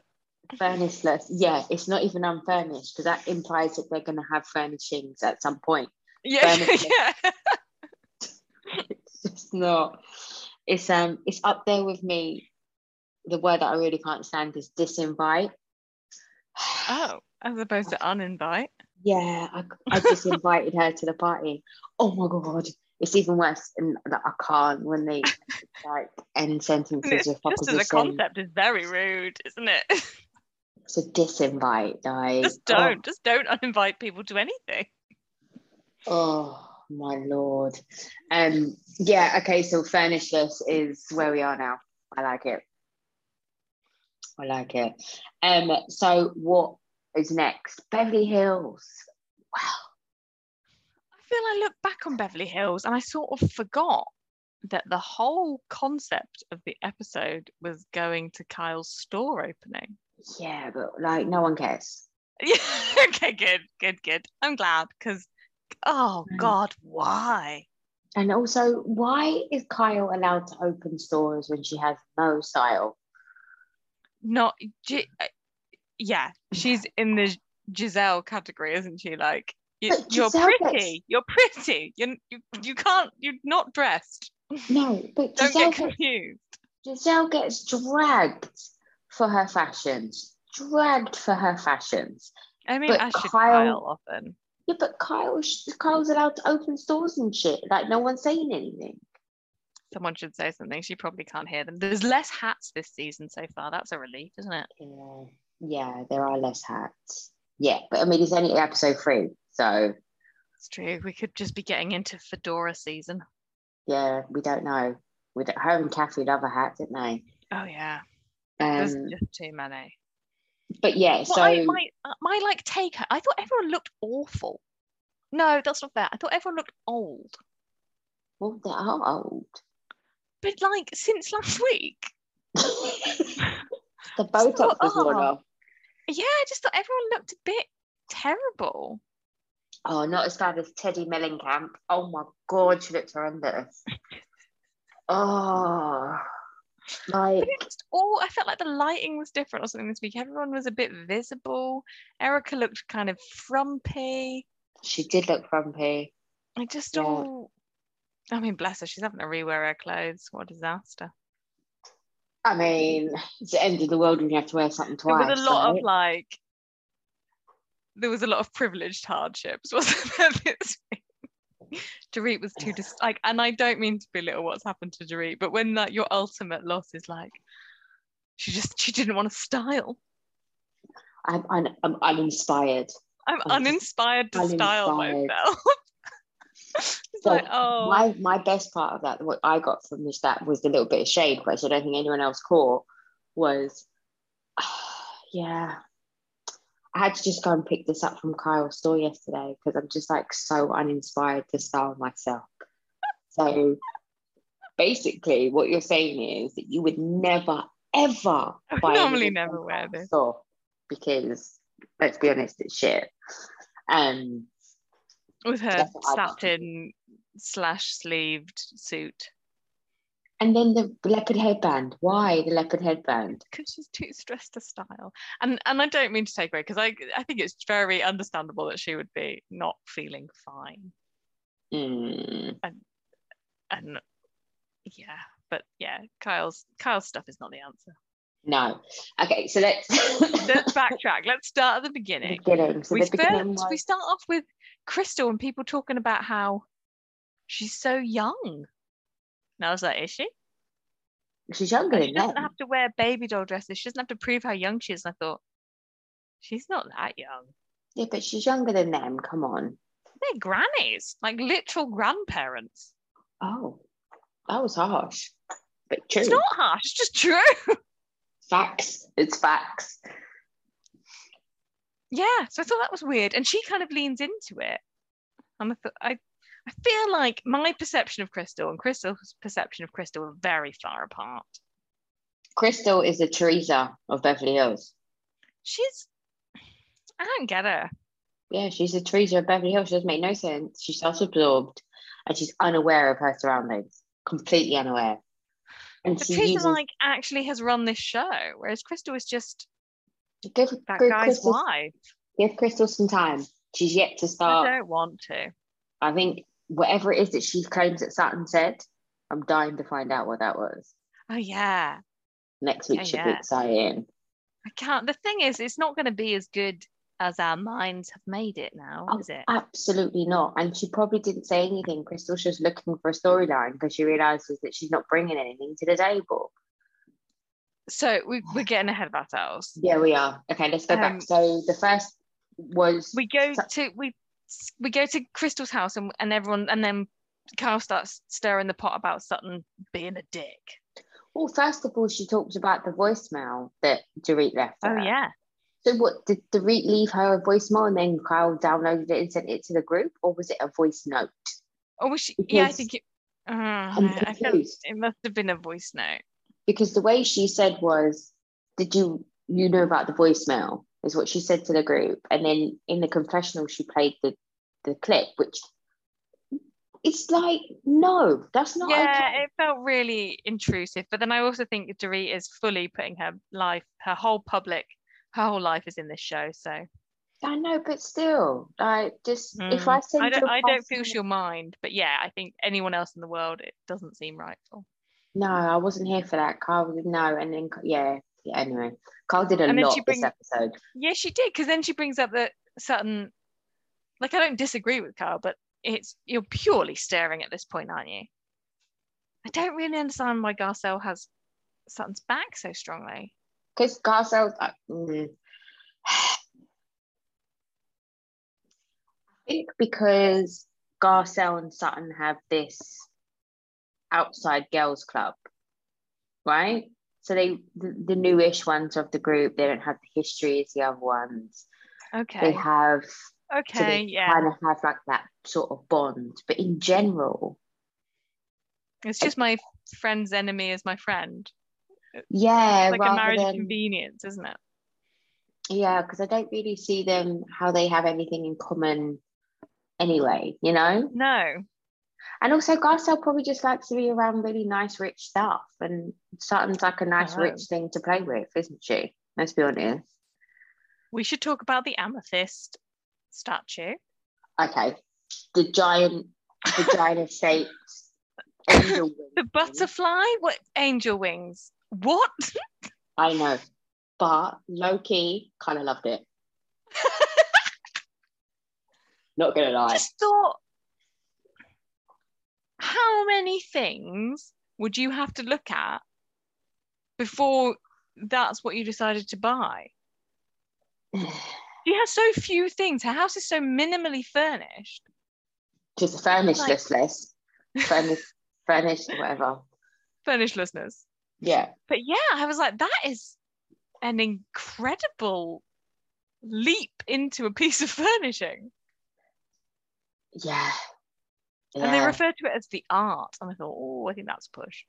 Furnishless. Yeah, it's not even unfurnished because that implies that they're going to have furnishings at some point. Yeah, yeah. It's just not. It's um, it's up there with me. The word that I really can't stand is disinvite. Oh, as opposed to uninvite. Yeah, I, I just invited her to the party. Oh my god, it's even worse. And that I can't when they like end sentences with just as a concept is very rude, isn't it? It's a disinvite, guys. just don't, just don't uninvite people to anything. Oh, oh my lord. Um. Yeah. Okay. So furnishless is where we are now. I like it. I like it. Um. So what is next? Beverly Hills. Wow. I feel I look back on Beverly Hills and I sort of forgot that the whole concept of the episode was going to Kyle's store opening. Yeah, but like no one cares. Yeah. okay. Good. Good. Good. I'm glad because, oh Mm. God, why? And also, why is Kyle allowed to open stores when she has no style? Not. Yeah, she's in the Gizelle category, isn't she? Like. you, you're Gizelle gets- pretty. You're pretty. You, you you can't. You're not dressed. No, but Don't Gizelle get gets, confused. Gizelle gets dragged for her fashions. Dragged for her fashions. I mean, But as should Kyle- Kyle often. Yeah, but Kyle, Kyle's allowed to open stores and shit. Like no one's saying anything. Someone should say something. She probably can't hear them. There's less hats this season so far. That's a relief, isn't it? Yeah, yeah, there are less hats. Yeah, but I mean, it's only episode three, so It's true. We could just be getting into fedora season. yeah, we don't know. We don't, her and Kathy love a hat, didn't they? Oh yeah, there's Um, just too many. but yeah, Well, so I, my uh, my like take. I thought everyone looked awful. No, that's not fair. I thought everyone looked old. well, they are old. But like since last week, the Botox was worn oh. off. Yeah, I just thought everyone looked a bit terrible. Oh, not as bad as Teddi Mellencamp. Oh my god, she looked horrendous. oh, like just all I felt like the lighting was different or something this week. Everyone was a bit visible. Erika looked kind of frumpy. she did look frumpy. I just Yeah. all I mean, bless her, she's having to rewear her clothes. What a disaster. I mean, it's the end of the world when you have to wear something There was a lot right? of like there was a lot of privileged hardships, wasn't there this week? Dorit was too dis- like, and I don't mean to belittle what's happened to Dorit, but when that your ultimate loss is like, she just she didn't want to style. I'm, un, I'm uninspired. I'm I'm just uninspired to style uninspired. myself. So like, oh, my my best part of that, what I got from this that was the little bit of shade, which I don't think anyone else caught, was yeah. I had to just go and pick this up from Kyle's store yesterday because I'm just like so uninspired to style myself. So basically, what you're saying is that you would never ever buy normally never wear this. store because let's be honest, it's shit. Um, with her that's what I got. satin slash sleeved suit and then the leopard headband. Why the leopard headband? because she's too stressed to style. And and I don't mean to take away because I I think it's very understandable that she would be not feeling fine. Mm. And yeah, but yeah, Kyle's Kyle's stuff is not the answer. No. Okay, so let's Let's backtrack. Let's start at the beginning. beginning. So we the beginning first we start off with Crystal and people talking about how she's so young. And I was like, is she? she's younger And she doesn't them. have to wear baby doll dresses. She doesn't have to prove how young she is. And I thought, she's not that young. Yeah, but she's younger than them. Come on. They're grannies, like literal grandparents. Oh, that was harsh. But true. It's not harsh, it's just true. Facts. It's facts. yeah, so I thought that was weird. And she kind of leans into it. And I thought I I feel like my perception of Crystal and Crystal's perception of Crystal are very far apart. Crystal is the Teresa of Beverly Hills. She's I don't get her. Yeah, she's the Teresa of Beverly Hills. She doesn't make no sense. She's self-absorbed and she's unaware of her surroundings. Completely unaware. And But she uses like actually has run this show, whereas Crystal is just give, that give guy's Crystal, wife. give Crystal some time. She's yet to start. I don't want to. I think whatever it is that she claims that Sutton said, I'm dying to find out what that was. Oh yeah. Next week Yeah, should be yeah. exciting. I can't. The thing is, it's not going to be as good as our minds have made it now, Oh, is it? Absolutely not. And she probably didn't say anything. Crystal's just looking for a storyline because she realizes that she's not bringing anything to the table. So we, we're getting ahead of ourselves. Yeah, we are. Okay, let's go Um, back. So the first was We go to we we go to Crystal's house and, and everyone and then Kyle starts stirring the pot about Sutton being a dick. well, first of all, she talked about the voicemail that Dorit left. Oh her. yeah. So what did Dorit leave her a voicemail and then Kyle downloaded it and sent it to the group, or was it a voice note? Oh, was she, yeah, I think it. Uh, felt it must have been a voice note. because the way she said was, "Did you you know about the voicemail?" Is what she said to the group, and then in the confessional she played the the clip, which it's like no, that's not yeah, okay. it felt really intrusive. But then I also think Dorit is fully putting her life, her whole public, her whole life is in this show. So I know, but still, I just if I Mm, send I don't, I don't feel she'll mind. But yeah, I think anyone else in the world, it doesn't seem rightful. No, I wasn't here for that. Kyle did no, and then yeah, yeah. Anyway, Kyle did a And lot she this episode. Yeah, she did, because then she brings up that Sutton, like I don't disagree with Kyle, but it's you're purely staring at this point, aren't you? I don't really understand why Garcelle has Sutton's back so strongly. Because Garcelle, uh, mm. I think because Garcelle and Sutton have this outside girls club, right? So they the, the newish ones of the group, they don't have the history as the other ones. Okay. They Okay. have so Okay. they Yeah. kind of have like that sort of bond. But in general, It's just my friend's enemy is my friend. Yeah, It's like a marriage than convenience, isn't it? yeah, because I don't really see them how they have anything in common anyway, you know? No. And also, Garcelle probably just likes to be around really nice, rich stuff. And Sutton's like a nice, Oh. rich thing to play with, isn't she? Let's be honest. We should talk about the amethyst statue. Okay. The giant, the giant shaped. The butterfly? What angel wings? What? I know. But low key, kind of loved it. Not gonna lie. I just thought how many things would you have to look at before that's what you decided to buy? She has so few things. Her house is so minimally furnished. Just a furnished Like- list list. Furnished, furnished, whatever. Furnishedlessness. Yeah. But yeah, I was like, that is an incredible leap into a piece of furnishing. Yeah. And they Yeah. refer to it as the art. And I thought, oh, I think that's a push.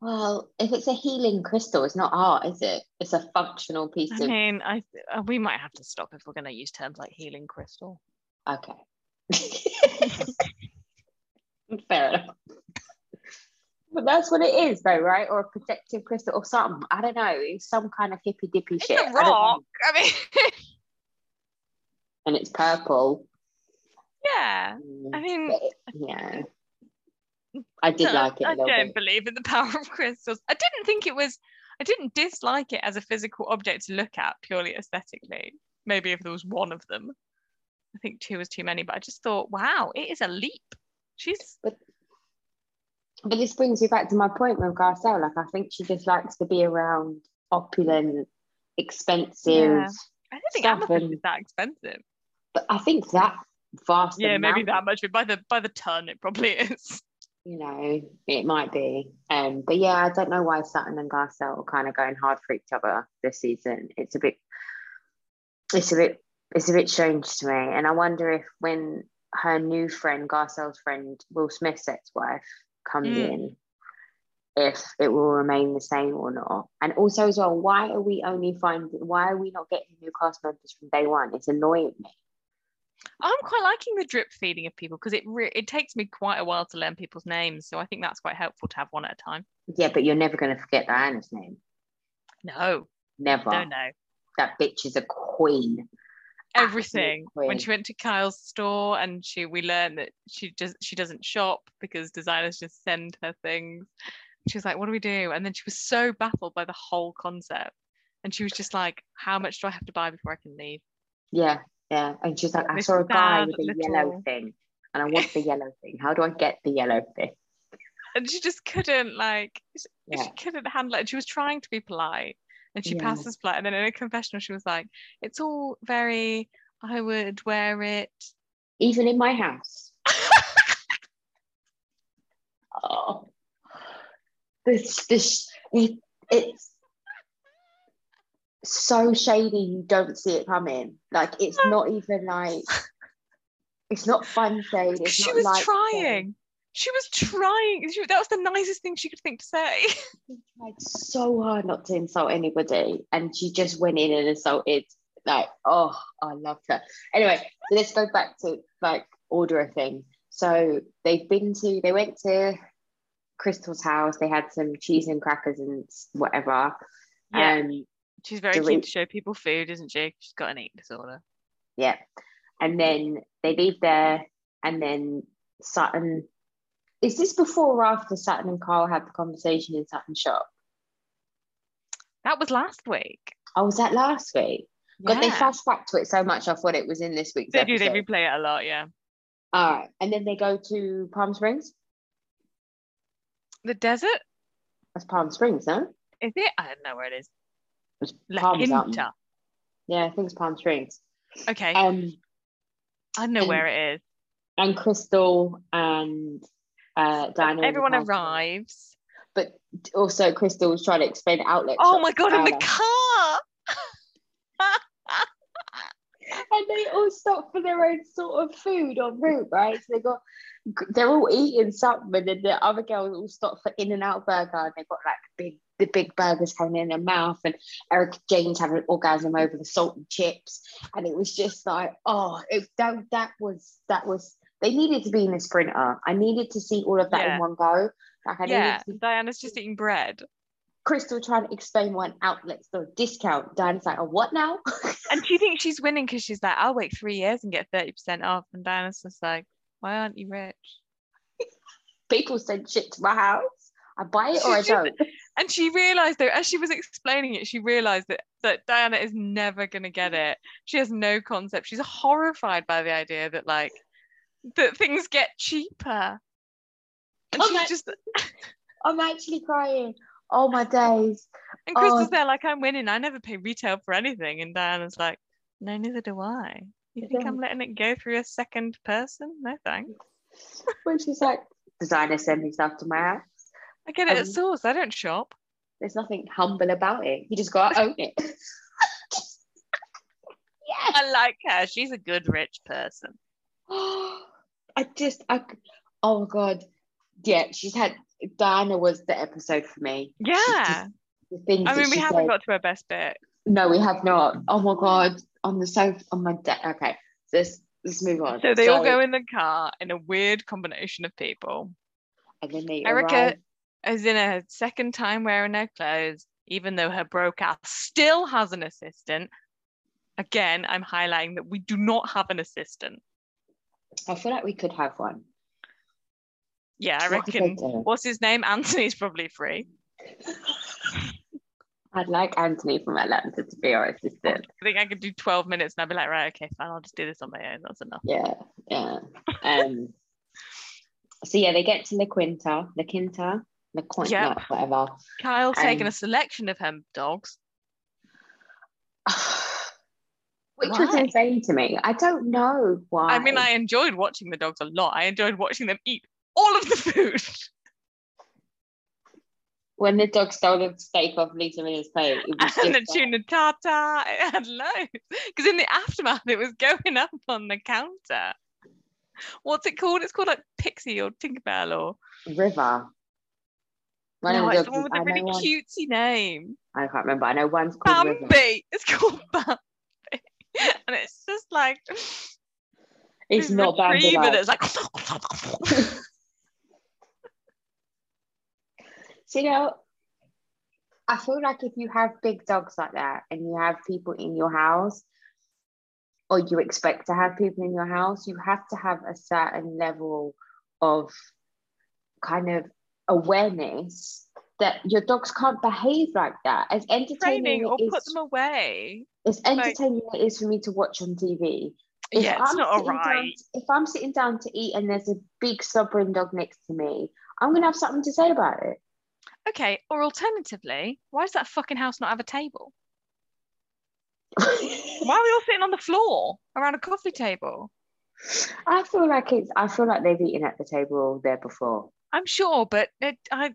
Well, if it's a healing crystal, it's not art, is it? It's a functional piece I of. mean, I uh, we might have to stop if we're going to use terms like healing crystal. Okay. Fair enough. But that's what it is, though, right? Or a protective crystal or something. I don't know. It's some kind of hippy dippy shit. a I rock. I mean, And it's purple. yeah. Mm, I mean, but yeah. I did no, like it a I don't bit. believe in the power of crystals. I didn't think it was. I didn't dislike it as a physical object to look at purely aesthetically. Maybe if there was one of them. I think two was too many, but I just thought, wow, it is a leap. She's But this brings me back to my point with Garcelle. Like, I think she just likes to be around opulent, expensive. Yeah. I don't think Stuff amethyst and- is that expensive. But I think that vast Yeah, maybe that much, but by the by the ton it probably is. you know, it might be. Um, but yeah, I don't know why Sutton and Garcelle are kind of going hard for each other this season. It's a bit, it's a bit, it's a bit strange to me. And I wonder if when her new friend, Garcelle's friend, Will Smith's ex-wife, comes Mm. in, if it will remain the same or not. And also as well, why are we only finding? Why are we not getting new cast members from day one? It's annoying me. I'm quite liking the drip feeding of people because it re- it takes me quite a while to learn people's names, so I think that's quite helpful to have one at a time. Yeah, but you're never going to forget Diana's name. No, Never. no, no. That bitch is a queen. Everything when she went to Kyle's store and she we learned that she just she doesn't shop because designers just send her things. She was like, "What do we do?" And then she was so baffled by the whole concept, and she was just like, "How much do I have to buy before I can leave?" Yeah, yeah. And she's like, I This saw a guy with a little- yellow thing, and I want the yellow thing. How do I get the yellow thing? And she just couldn't like she Yeah. she couldn't handle it. And she was trying to be polite, and she Yeah. passed as polite. And then in a confessional, she was like, "It's all very. I would wear it." Even in my house. Oh, this this it, it's so shady. You don't see it coming. Like it's not even like it's not fun shade. It's she not was trying. shade. She was trying. She, that was the nicest thing she could think to say. She tried so hard not to insult anybody, and she just went in and insulted. Like, oh, I loved her. Anyway, so let's go back to like order a thing. So they've been to, they went to Crystal's house. They had some cheese and crackers and whatever. Yeah. Um, She's very keen to show people food, isn't she? She's got an eating disorder. yeah, and then they leave there, and then Sutton. Is this before or after Sutton and Kyle had the conversation in Sutton's shop? That was last week. Oh, was that last week? God, they Yeah. flash back to it so much. I thought it was in this week's They do. episode. They replay it a lot. Yeah. All right, and then they go to Palm Springs. The desert That's Palm Springs, no? is it? I don't know where it is. It's La Palm. Yeah, I think it's Palm Springs. Okay. Um, I know and- where it is. and Crystal and uh, Diana. Everyone in the car. arrives. but also Crystal was trying to explain outlet. Oh my god! In the car. and they all stop for their own sort of food en route, right? So they got, they're all eating something, and then the other girls all stop for In and Out Burger, and they've got like big, the big burgers coming in their mouth, and Erika Jayne having an orgasm over the salt and chips, and it was just like, oh, it, that that was that was they needed to be in a sprinter. I needed to see all of that Yeah. in one go. Like I Yeah, Diana's just eating bread. Crystal trying to explain why an outlet store discount. Diana's like, oh, what now? And she thinks she's winning because she's like, I'll wait three years and get 30% off. And Diana's just like, why aren't you rich? People send shit to my house. I buy it or I don't. And she realized though, as she was explaining it, she realized that that Diana is never gonna get it. She has no concept. She's horrified by the idea that like that things get cheaper. And Oh she's just I'm actually crying. Oh my days. and Crystal's Oh. there like I'm winning. I never pay retail for anything. And Diana's like, no, neither do I. You think I'm letting it go through a second person? No thanks. When she's like, designer send me stuff to my house. I get it at Um, source. I don't shop. There's nothing humble about it. You just gotta own it. yeah. I like her. She's a good rich person. I just, I, oh my god, yeah. She's had Diana was the episode for me. Yeah. just- the I mean, we haven't said- got to her best bit. No, we have not. Oh my god, on the sofa, on my deck. Okay, let's let's move on. So they all go in the car in a weird combination of people. and then they Erika arrive. is in her second time wearing her clothes, even though her broke ass still has an assistant. Again, I'm highlighting that we do not have an assistant. I feel like we could have one. Yeah, I What reckon. What's his name? Anthony's probably free. I'd like Anthony from Atlanta to be our assistant. I think I could do 12 minutes and I'd be like, right, okay, fine, I'll just do this on my own. That's enough. Yeah, yeah. Um. so yeah, they get to La Quinta, La Quinta, La Quinta, Yep. whatever. Kyle taking Um, a selection of her dogs. Which was insane to me. I don't know why. I mean, I enjoyed watching the dogs a lot. I enjoyed watching them eat all of the food. when the dog stole the steak off Lisa Miller's plate, it was and the tuna tartar. It had loads. Because in the aftermath, it was going up on the counter. What's it called? It's called like Pixie or Tinkerbell or River. One no, it's the one with a really cutesy name. I can't remember. I know one's called River. It's called Bambi. And it's just like It's not retriever like- that's like So, you know, I feel like if you have big dogs like that and you have people in your house, or you expect to have people in your house, you have to have a certain level of kind of awareness that your dogs can't behave like that. As entertaining training or it put them away. as entertaining it is for me to watch on TV. If yeah, it's I'm not sitting down- alright. if I'm sitting down to eat and there's a big slobbering dog next to me, I'm gonna have something to say about it. Okay, or alternatively, why does that fucking house not have a table? Why are we all sitting on the floor around a coffee table? I feel like it's. I feel like they've eaten at the table there before. I'm sure, but it, I,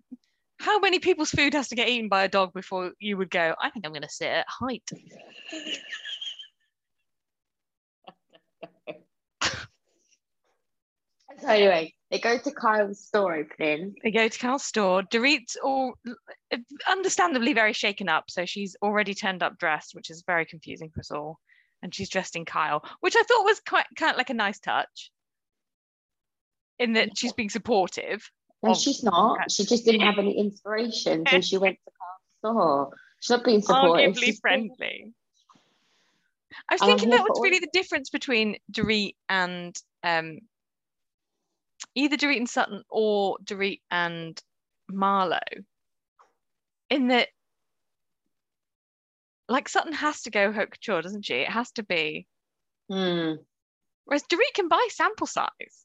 how many people's food has to get eaten by a dog before you would go? I think I'm going to sit at height. So anyway, they go to Kyle's store opening. They go to kyle's store. Dorit's all understandably very shaken up, so she's already turned up dressed, which is very confusing for us all. And she's dressed in Kyle, which I thought was quite kind of like a nice touch. In that she's being supportive. No, Oh, she's not. She just didn't have any inspiration, so she went to Kyle's store. She's not being supportive. arguably she's being- friendly. I was And thinking that was really of the difference between Dorit and um, either Dorit and Sutton or Dorit and Marlo. In that, like Sutton has to go haute couture, doesn't she? It has to be. Hmm. Whereas Dorit can buy sample size,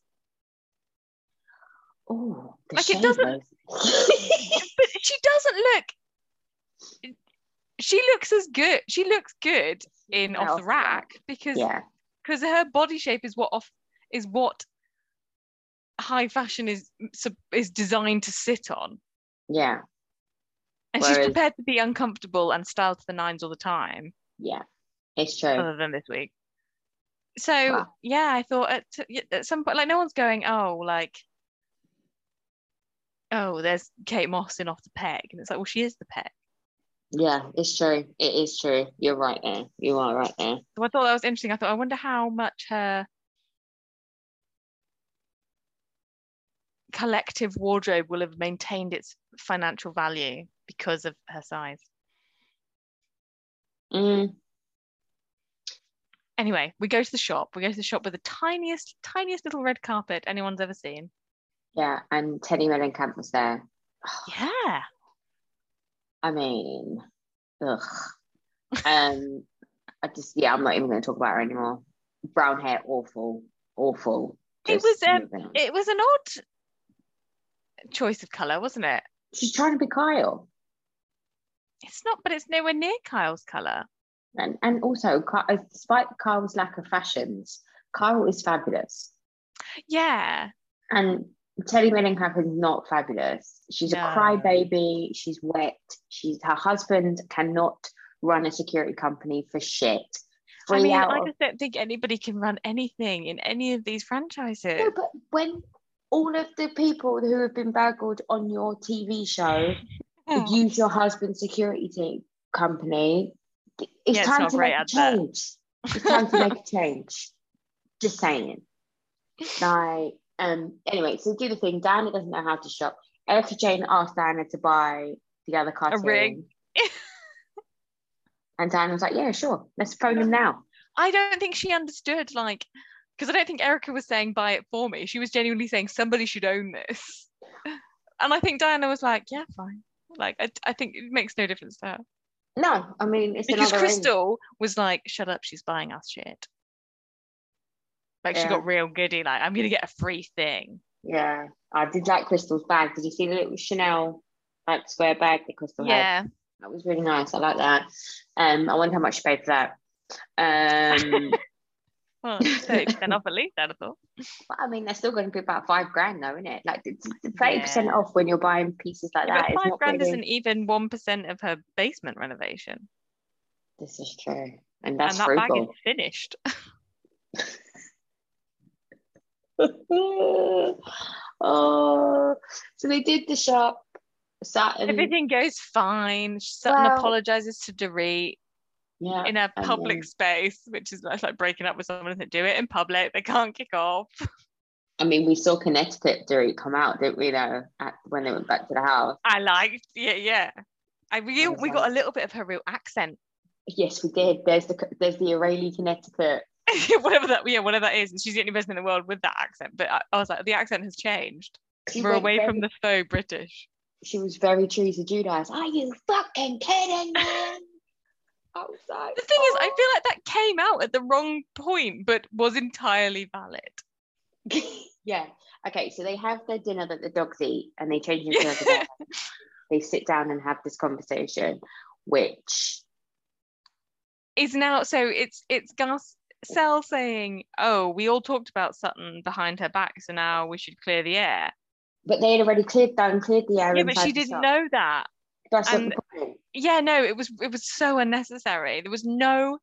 Oh, Like, it doesn't- but she doesn't look. She looks as good. She looks good in Yeah, off the rack because yeah. because her body shape is what off is what high fashion is is designed to sit on Yeah. and she's prepared to be uncomfortable and styled to the nines all the time Yeah. It's true. other than this week so Wow. yeah i thought at, at some point like no one's going oh like oh there's kate moss in off the peg and it's like well she is the peg Yeah, it's true. It is true. You're right there. You are right there. so i thought that was interesting i thought i wonder how much her collective wardrobe will have maintained its financial value because of her size. Mm, Anyway, we go to the shop. We go to the shop with the tiniest, tiniest little red carpet anyone's ever seen. Yeah, and Teddi Mellencamp was there. Yeah. I mean, ugh. Um, I just yeah, I'm not even going to talk about her anymore. Brown hair, awful, awful. It was, um. It was an odd choice of colour, wasn't it? She's trying to be Kyle, It's not, but it's nowhere near Kyle's colour. and and also, uh, despite Kyle's lack of fashions, Kyle is fabulous, Yeah. and Teddi Mellencamp is not fabulous. She's No. a crybaby. She's wet. She's her husband cannot run a security company for shit. I mean, I just don't think anybody can run anything in any of these franchises. No, but when all of the people who have been baggled on your TV show Hmm. use your husband's security team company, it's Yeah, time a to make a change. It's time to make a change. Just saying. Like, um, anyway, so do the thing. Diana doesn't know how to shop. Erika Jayne asked Diana to buy the other cartoon. ring. and Diana was like, Yeah, sure. Let's phone him now. I don't think she understood, like, because I don't think Erica was saying buy it for me. She was genuinely saying somebody should own this. And I think Diana was like, yeah, fine. Like, I, I think it makes no difference to her. No, I mean it's Because. Crystal was like, shut up, she's buying us shit. Like, she got real goody, like, I'm to get a free thing. Yeah, I did like Crystal's bag. Did you see the little Chanel like square bag that Crystal had? Yeah. That was really nice. I like that. Um, I wonder how much she paid for that. Um, Well, 30% off at least, I'd thought. but I mean, they're still going to be about five grand, though, isn't it? Like thirty percent Yeah. off when you're buying pieces like Yeah, that. but five grand really- isn't even 1% of her basement renovation. This is true, and that's and that bag is finished. oh, so they did the shop. Sat and Everything goes fine. Sutton Well- apologizes to Dorit yeah, in a public then- space, which is like, breaking up with someone that do it in public. They can't kick off. I mean, we saw Connecticut Dorit come out, didn't we? Though, at, when they went back to the house. I liked, yeah, yeah. I we, we got a little bit of her real accent, Yes, we did. There's the there's the O'Reilly, Connecticut. whatever that, yeah, whatever that is. And she's the only person in the world with that accent. But I, I was like, the accent has changed. She We're away from the faux British. She was very Teresa Giudice. Are you fucking kidding me? I was like, The thing is, I "Oh." feel like that came out at the wrong point, but was entirely valid. yeah. Okay, so they have their dinner that the dogs eat and they change into the bed. They sit down and have this conversation, which is now so it's it's Garcelle saying, "Oh, we all talked about Sutton behind her back, so now we should clear the air." but they had already cleared down, cleared the air. yeah, but she didn't know that. That's and- Yeah, no, it was it was so unnecessary. There was no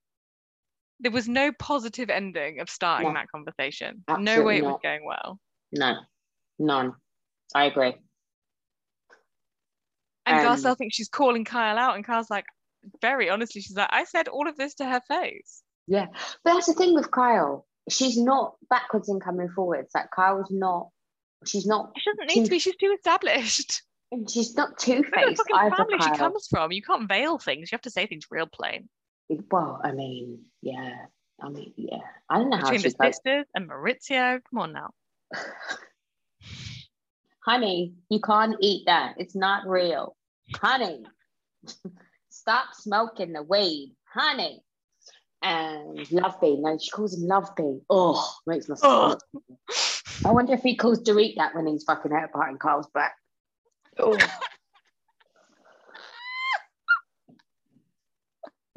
there was no positive ending of starting No. that conversation. no Absolutely way it was going well. No, none. I agree. And Um, Garcelle thinks she's calling Kyle out, and Kyle's like, very honestly, she's like, I said all of this to her face. Yeah, but that's the thing with Kyle. She's not backwards in coming forwards. Like Kyle's not. She's not. She doesn't need to be. She's too established. And she's not two the faced family she comes from. You can't veil things. You have to say things real plain. Well, I mean, yeah. I mean, yeah. I don't know how Between the she's like, sisters and Mauricio. Come on now. honey, you can't eat that. It's not real. Honey, stop smoking the weed. Honey. And Love Bee. No, she calls him Love Bee. Oh, makes my stomach. I wonder if he calls Dorit that when he's fucking out behind Kyle's back. Oh.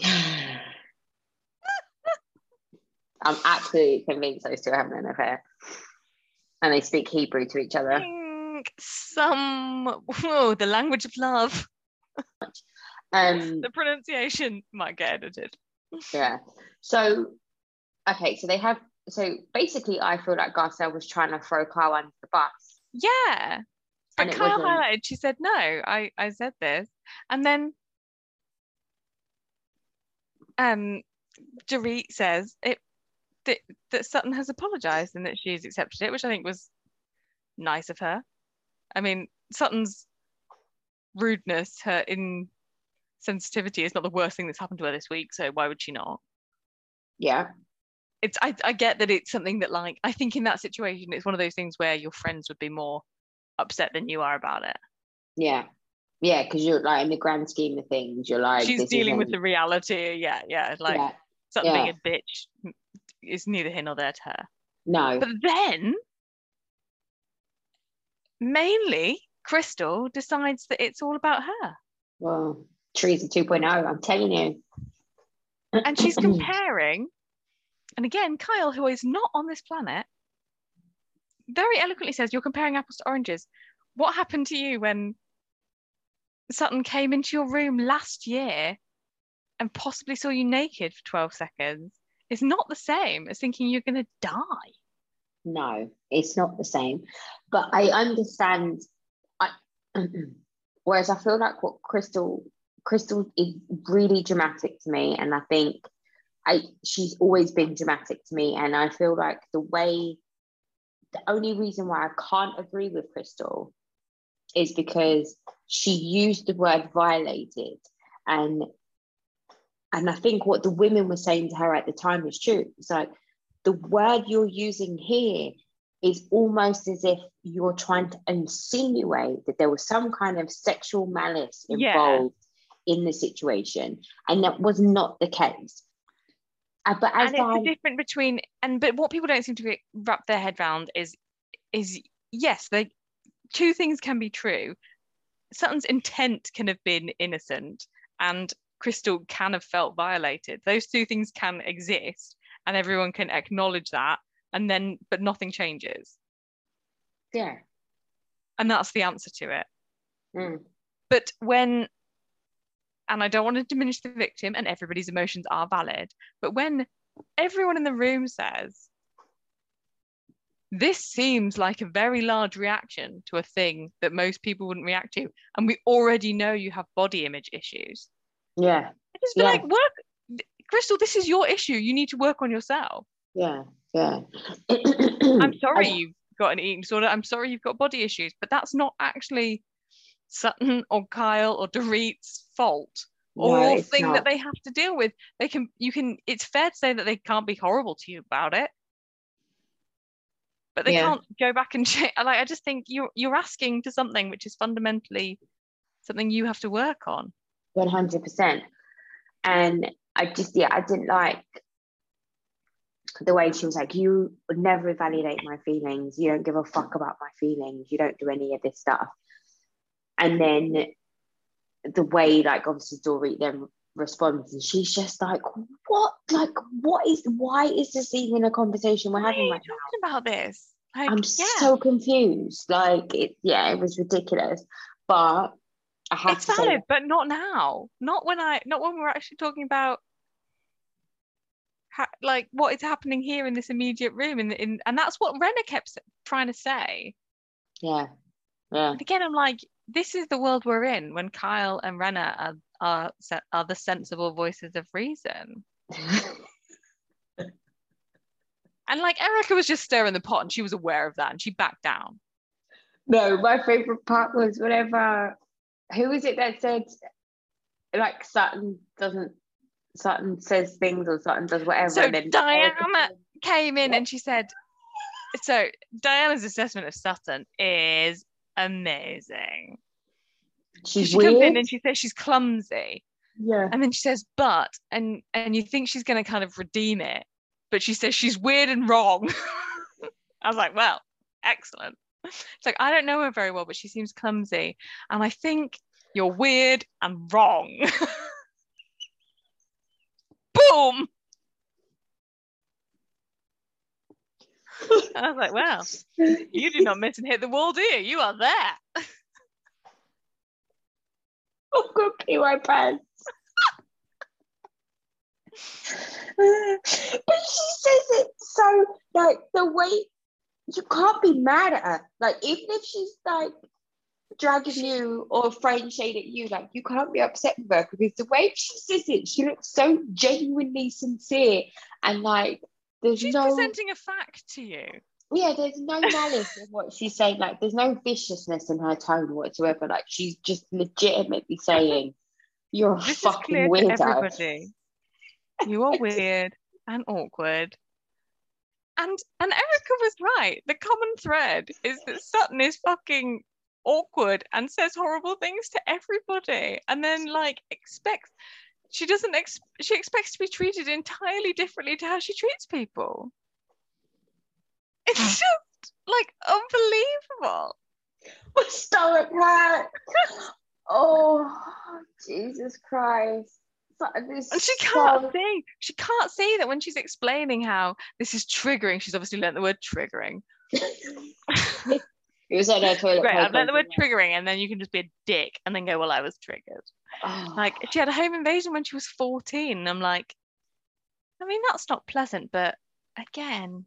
I'm absolutely convinced those two are having an affair. And they speak Hebrew to each other. think some oh, the language of love. Um, The pronunciation might get edited. Yeah. So, okay, so they have, so basically, I feel like Garcelle was trying to throw Kyle under the bus. Yeah. But And it Kyle wasn't- highlighted, she said, no, I, I said this. And then um Dorit says it that, that Sutton has apologized and that she's accepted it, which I think was nice of her. I mean, Sutton's rudeness, her insensitivity is not the worst thing that's happened to her this week. So why would she not? Yeah. It's I, I get that it's something that like I think in that situation it's one of those things where your friends would be more upset than you are about it. Yeah. Yeah, because you're like in the grand scheme of things, you're like She's dealing with the reality. Yeah, yeah. Like yeah. Being yeah. a bitch is neither here nor there to her. No. But then mainly Crystal decides that it's all about her. Well, Teresa 2.0, I'm telling you. And she's comparing, and again, Kyle, who is not on this planet, very eloquently says, You're comparing apples to oranges. What happened to you when Sutton came into your room last year and possibly saw you naked for 12 seconds? It's not the same as thinking you're going to die. No, it's not the same. But I understand. I whereas I feel like what Crystal Crystal is really dramatic to me, and I think I she's always been dramatic to me, and I feel like the way the only reason why I can't agree with Crystal is because she used the word violated, and and I think what the women were saying to her at the time is true. It's like the word you're using here is almost as if you're trying to insinuate that there was some kind of sexual malice involved in the situation, and that was not the case. Uh, but as and it's I, the difference between and but what people don't seem to get- wrap their head around is is yes they two things can be true. Sutton's intent can have been innocent and crystal can have felt violated. Those two things can exist and everyone can acknowledge that and then but nothing changes. Yeah, and that's the answer to it. Mm, but when and i don't want to diminish the victim and everybody's emotions are valid. But when everyone in the room says this seems like a very large reaction to a thing that most people wouldn't react to and we already know you have body image issues. Yeah, I just be Yeah. like work crystal this is your issue. You need to work on yourself. Yeah, yeah. i'm sorry I- you've got an eating disorder. I'm sorry you've got body issues but that's not actually sutton or kyle or dorit's fault or no, thing not. that they have to deal with they can you can it's fair to say that they can't be horrible to you about it but they Yeah. can't go back and change like i just think you're you're asking for something which is fundamentally something you have to work on One hundred percent. And I just yeah, I didn't like the way she was like, you would never validate my feelings. You don't give a fuck about my feelings. You don't do any of this stuff. And then the way like obviously Dorit then responds and she's just like, what? Like, what is why is this even a conversation we're Why having right now? about this like I'm yeah so confused. Like it, yeah, it was ridiculous. But I have it's to say, valid but not now not when i not when we're actually talking about ha- like what is happening here in this immediate room in, in and that's what Rinna kept trying to say yeah, yeah, and again i'm like this is the world we're in when kyle and Rinna are are, are the sensible voices of reason and like Erika was just stirring the pot and she was aware of that and she backed down No, my favorite part was whenever who was it that said like Sutton doesn't Sutton says things or Sutton does whatever So and then Diana Erika- came in Yep. and she said so diana's assessment of sutton is amazing. She's she comes in and she says she's clumsy. Yeah. and then she says but and and you think she's going to kind of redeem it but she says she's weird and wrong. I was like well excellent. It's like i don't know her very well but she seems clumsy and i think you're weird and wrong. Boom i was like wow you do not miss and hit the wall do you you are there I'm gonna pee my pants. but she says it so like the way you can't be mad at her. Like even if she's like dragging you or throwing shade at you, like you can't be upset with her because the way she says it, she looks so genuinely sincere and like there's she's no presenting a fact to you yeah, there's no malice in what she's saying. Like, there's no viciousness in her tone whatsoever. Like, she's just legitimately saying, "You're a This is fucking clear weirdo." everybody. You are weird and awkward. And and Erika was right. The common thread is that Sutton is fucking awkward and says horrible things to everybody, and then like expects she doesn't ex- she expects to be treated entirely differently to how she treats people. It's hmm. just like unbelievable. My stomach hurts. oh, Jesus Christ! And she can't so- see. She can't see that when she's explaining how this is triggering. She's obviously learned the word triggering. It was like her toilet. Great, I've learned the word triggering, and then you can just be a dick and then go, Well, I was triggered. Oh. Like she had a home invasion when she was 14. And I'm like, I mean, that's not pleasant, but again,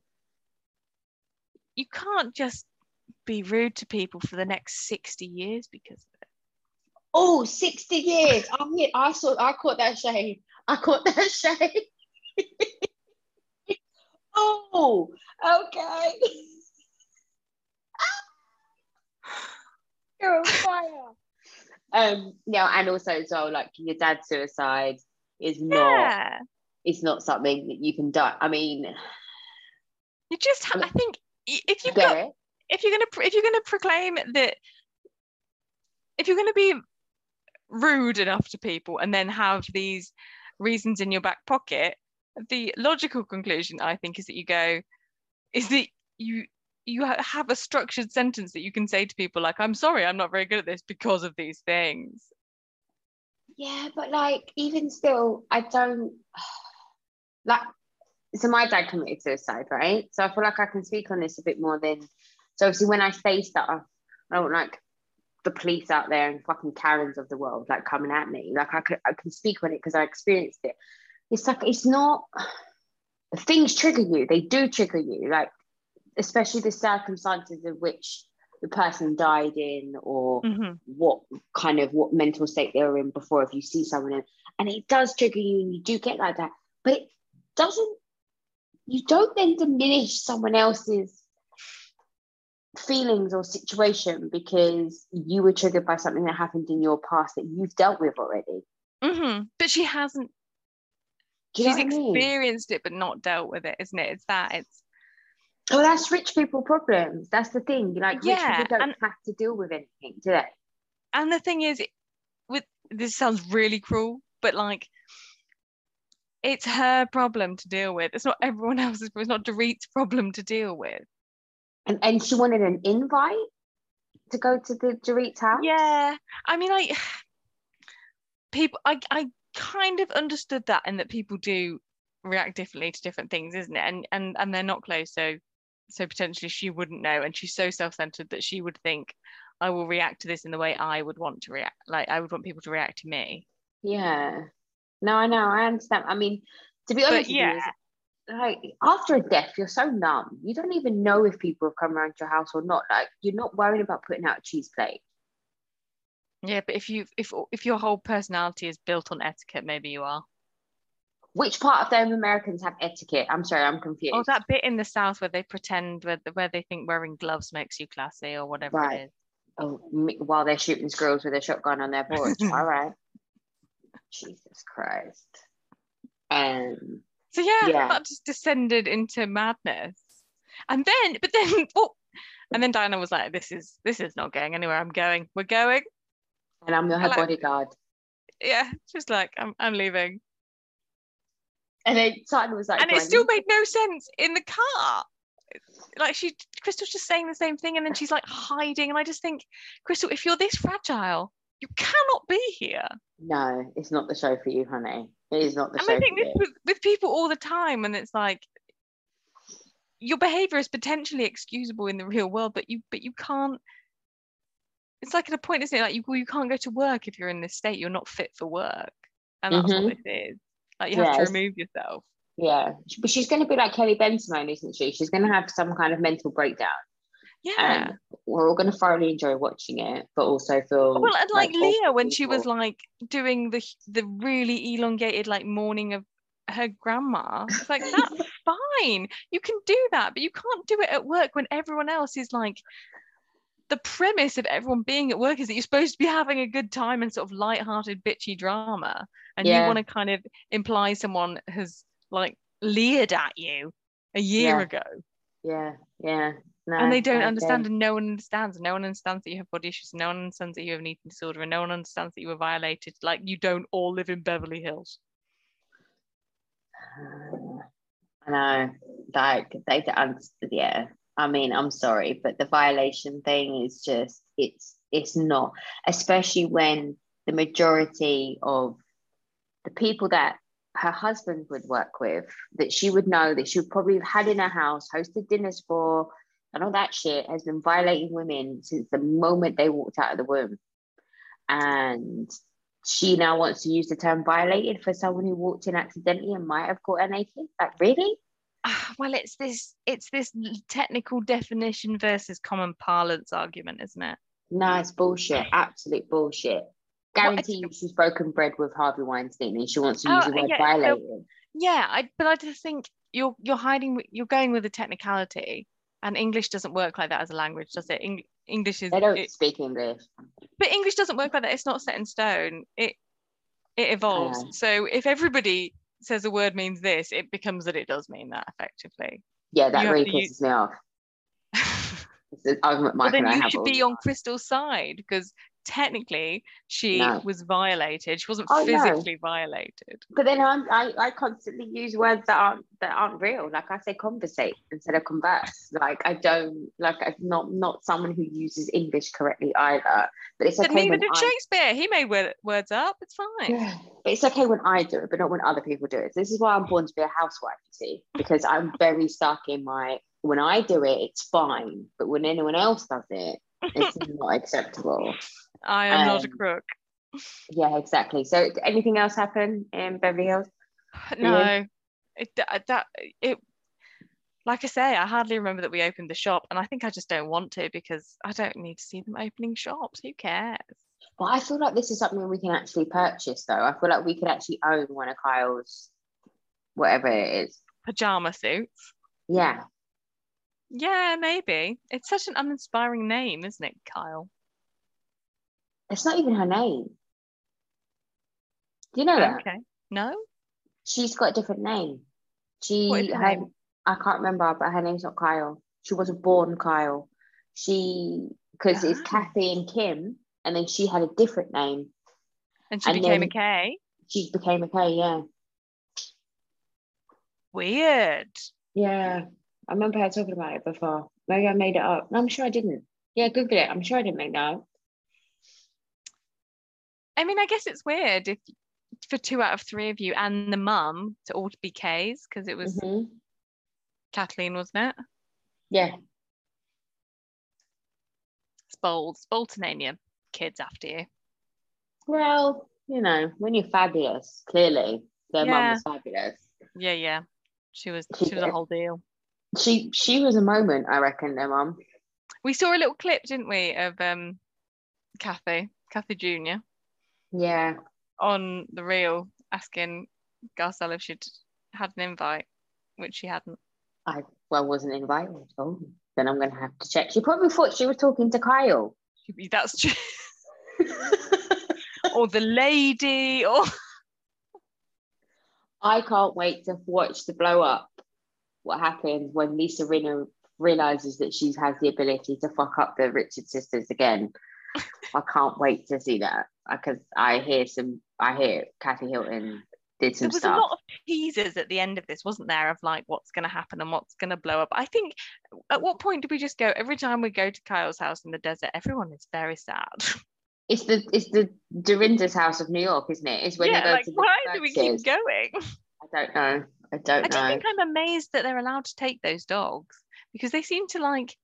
you can't just be rude to people for the next 60 years because of it. Oh, 60 years. I'm mean, I saw I caught that shade. I caught that shade. oh, okay. You're on fire. Um, yeah, and also as well, like your dad's suicide is not Yeah. it's not something that you can die. I mean, You just ha- I think if you've got if you're gonna if you're gonna proclaim that if you're gonna be rude enough to people and then have these reasons in your back pocket, the logical conclusion I think is that you go is that you you have a structured sentence that you can say to people like I'm sorry I'm not very good at this because of these things. Yeah, but like even still, I don't like. So my dad committed suicide, right? So I feel like I can speak on this a bit more than. So obviously, when I say stuff, I don't like the police out there and fucking Karens of the world like coming at me. Like I can I can speak on it because I experienced it. It's like it's not. Things trigger you. They do trigger you. Like especially the circumstances of which the person died in or Mhm. what kind of what mental state they were in before if you see someone in, and it does trigger you and you do get like that but it doesn't you don't then diminish someone else's feelings or situation because you were triggered by something that happened in your past that you've dealt with already Mhm. But she hasn't she's what I mean? experienced it but not dealt with it, isn't it? It's that it's well that's rich people problems. That's the thing. Like rich Yeah, people don't and- have to deal with anything do they? And the thing is with this sounds really cruel but like it's her problem to deal with. It's not everyone else's it's not Dorit's problem to deal with. And and she wanted an invite to go to the Dorit's house? Yeah. I mean like people i i kind of understood that and that people do react differently to different things isn't it? And and and they're not close so so potentially she wouldn't know and she's so self-centered that she would think i will react to this in the way i would want to react like i would want people to react to me Yeah. No, I know. I understand. I mean, to be honest with yeah. you, like after a death, you're so numb. You don't even know if people have come around your house or not. Like you're not worrying about putting out a cheese plate. Yeah, but if you if if your whole personality is built on etiquette, maybe you are. Which part of them Americans have etiquette? I'm sorry, I'm confused. Oh, that bit in the south where they pretend where where they think wearing gloves makes you classy or whatever Right. it is. Oh, while they're shooting squirrels with a shotgun on their porch. All right. Jesus Christ. Um. So yeah, Yeah. that just descended into madness. And then, but then, oh, and then Diana was like, "This is this is not going anywhere. I'm going. We're going." And I'm I like- bodyguard. Yeah, just like I'm I'm leaving. And then Simon was like, and it still made no sense in the car. Like she, Crystal's just saying the same thing, and then she's like hiding. And I just think, Crystal, if you're this fragile, you cannot be here. No, it's not the show for you, honey. It is not the show. and show I think this with, with people all the time, and it's like your behavior is potentially excusable in the real world, but you but you can't. It's like at a point, isn't it? Like you you can't go to work if you're in this state. You're not fit for work, and that's Mhm. what this is. Like you have Yeah, to remove yourself. Yeah, but she's going to be like Kelly Bensimon, isn't she? She's going to have some kind of mental breakdown, Yeah. and we're all going to thoroughly enjoy watching it, but also feel Well, and like, awful Leah, when she was like doing the the really elongated like mourning of her grandma, it's like that's fine. You can do that, but you can't do it at work when everyone else is like the premise of everyone being at work is that you're supposed to be having a good time and sort of light-hearted bitchy drama and Yeah. you want to kind of imply someone has like leered at you a year Yeah. ago Yeah, yeah. No, and they don't understand and no one understands And no one understands that you have body issues no one understands that you have an eating disorder and no one understands that you were violated like you don't all live in beverly hills I know, like they don't understand. Yeah, I mean, I'm sorry, but the violation thing is just it's it's not, especially when the majority of the people that her husband would work with, that she would know that she would probably have had in her house, hosted dinners for, and all that shit has been violating women since the moment they walked out of the womb, and she now wants to use the term violated for someone who walked in accidentally and might have caught her naked. Like, really? Ah, well it's this it's this technical definition versus common parlance argument isn't it No, it's bullshit. Absolute bullshit. Guarantee you she's broken bread with Harvey Weinstein and she wants to use Oh, the word yeah, yeah I but I just think you're you're hiding you're going with a technicality and English doesn't work like that as a language does it Eng- English is They don't it- speak English. but English doesn't work like that it's not set in stone it it evolves know. so if everybody says a word means this it becomes that it does mean that effectively Yeah, that You really to use- pisses me off. It's an argument well then you should be on. Crystal's side because technically she No. was violated she wasn't Oh, no. physically violated But then I'm, I, I constantly use words that aren't that aren't real. Like I say, conversate instead of converse. Like I don't like I'm not not someone who uses English correctly either. But it's okay neither when did I Shakespeare he made word, words up it's fine Yeah, but it's okay when I do it, but not when other people do it. This is why I'm born to be a housewife, you see, because I'm very stuck in my when I do it, it's fine, but when anyone else does it, it's not acceptable. I am not a Um, crook. Yeah, exactly. So, anything else happen in Beverly Hills? No, it that, that it. Like I say, I hardly remember that we opened the shop, and I think I just don't want to because I don't need to see them opening shops. Who cares? But I feel like this is something we can actually purchase, though. I feel like we could actually own one of Kyle's, whatever it is. Pajama suits. Yeah, Yeah, maybe. It's such an uninspiring name, isn't it, Kyle? It's not even her name. Do you know that? Okay. No. She's got a different name. She her name? I can't remember, but her name's not Kyle. She wasn't born Kyle. She because it's Ah. Kathy and Kim, and then she had a different name. And she And became a K. She became a K. Yeah, Weird. yeah. I remember her talking about it before. Maybe I made it up. No, I'm sure I didn't. Yeah, Google it. I'm sure I didn't make that up. I mean, I guess it's weird if for two out of three of you and the mum to all be K's because it was Mhm. Kathleen, wasn't it? Yeah, It's bold. It's bold to name your kids after you. well, you know, when you're fabulous, clearly their mum was fabulous. Yeah, yeah. She was She she was a whole deal. She she was a moment, I reckon. Their mum. We saw a little clip, didn't we, of um Kathy, Kathy Jr. Yeah, on the reel asking Garcelle if she'd had an invite, which she hadn't. I well wasn't invited. Oh, then I'm gonna have to check. She probably thought she was talking to Kyle. That's true. or the lady, or I can't wait to watch the blow up. What happens when Lisa Rinna realizes that she has the ability to fuck up the Richards sisters again? I can't wait to see that because I hear some. I hear Kathy Hilton did some stuff. there was stuff. a lot of teasers at the end of this, wasn't there, of like what's going to happen and what's going to blow up. I think at what point do we just go? Every time we go to Kyle's house in the desert, everyone is very sad. It's the it's the Dorinda's house of New York, isn't it? It's when yeah, they go like to the why do we keep going? I don't know. I don't know. I do know. think I'm amazed that they're allowed to take those dogs because they seem to like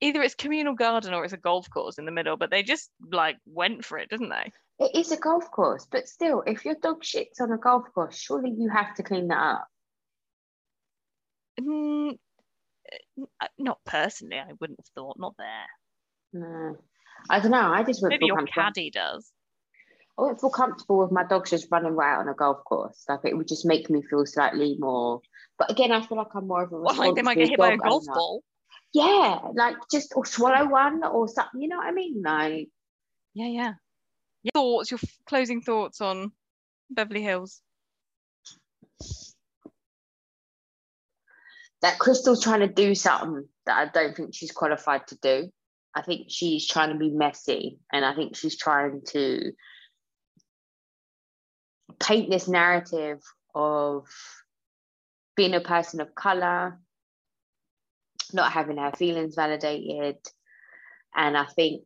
either it's communal garden or it's a golf course in the middle, but they just like went for it, didn't they? It is a golf course, but still, if your dog shits on a golf course, surely you have to clean that up. Mm, uh, not personally, I wouldn't have thought. Not there. No, I don't know. I just wouldn't Maybe your comfortable. caddy does. I wouldn't feel comfortable with my dogs just running right on a golf course. Like it would just make me feel slightly more. But again, I feel like I'm more of a Well, like they might get hit by a golf owner. ball. Yeah, like just or swallow one or something. You know what I mean? Like Yeah, yeah. Your thoughts, your f- closing thoughts on Beverly Hills. that Crystal's trying to do something that I don't think she's qualified to do. I think she's trying to be messy, and I think she's trying to paint this narrative of being a person of color, not having her feelings validated. And I think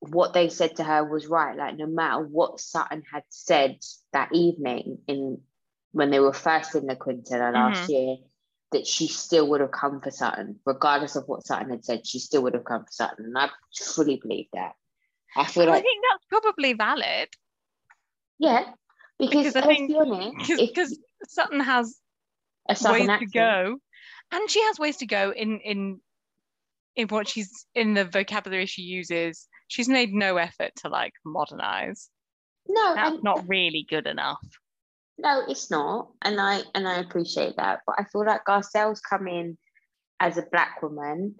what they said to her was right. Like no matter what Sutton had said that evening in when they were first in the Quintana last mm-hmm. year, that she still would have come for Sutton, regardless of what Sutton had said, she still would have come for Sutton. And I fully believe that. I feel And I think that's probably valid yeah, because, Because I think- honest, because Sutton has a ways to go, and she has ways to go in in in what she's in the vocabulary she uses. She's made no effort to like modernize. no, That's and not really good enough. No, it's not, and I and I appreciate that. But I feel like Garcelle's come in as a black woman,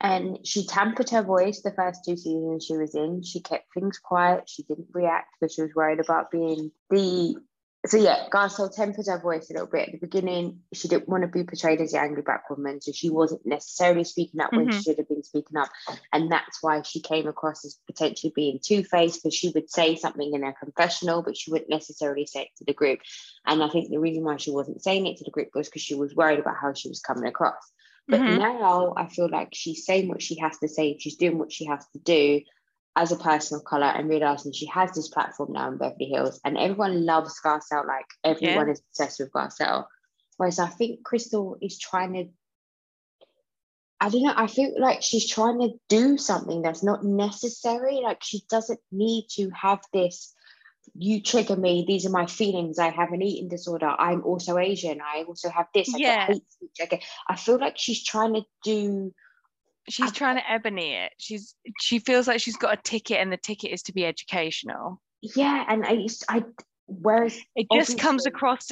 and she tempered her voice the first two seasons she was in. She kept things quiet. She didn't react because she was worried about being the. So yeah, Garcelle tempered her voice a little bit at the beginning. She didn't want to be portrayed as the angry black woman, so she wasn't necessarily speaking up when she Mhm. should have been speaking up, and that's why she came across as potentially being two faced because she would say something in her confessional, but she wouldn't necessarily say it to the group. And I think the reason why she wasn't saying it to the group was because she was worried about how she was coming across. But Mhm. now I feel like she's saying what she has to say, she's doing what she has to do as a person of color and realizing she has this platform now in Beverly Hills and everyone loves Garcelle, like everyone is obsessed with Garcelle. Whereas I think Crystal is trying to I don't know, I feel like she's trying to do something that's not necessary. Like she doesn't need to have this you trigger me. These are my feelings. I have an eating disorder. I'm also Asian. I also have this. I Yeah. get hate speech. I get. I feel like she's trying to do. She's trying to Eboni it. She's she feels like she's got a ticket, and the ticket is to be educational. Yeah, and I. I. Whereas. It just comes across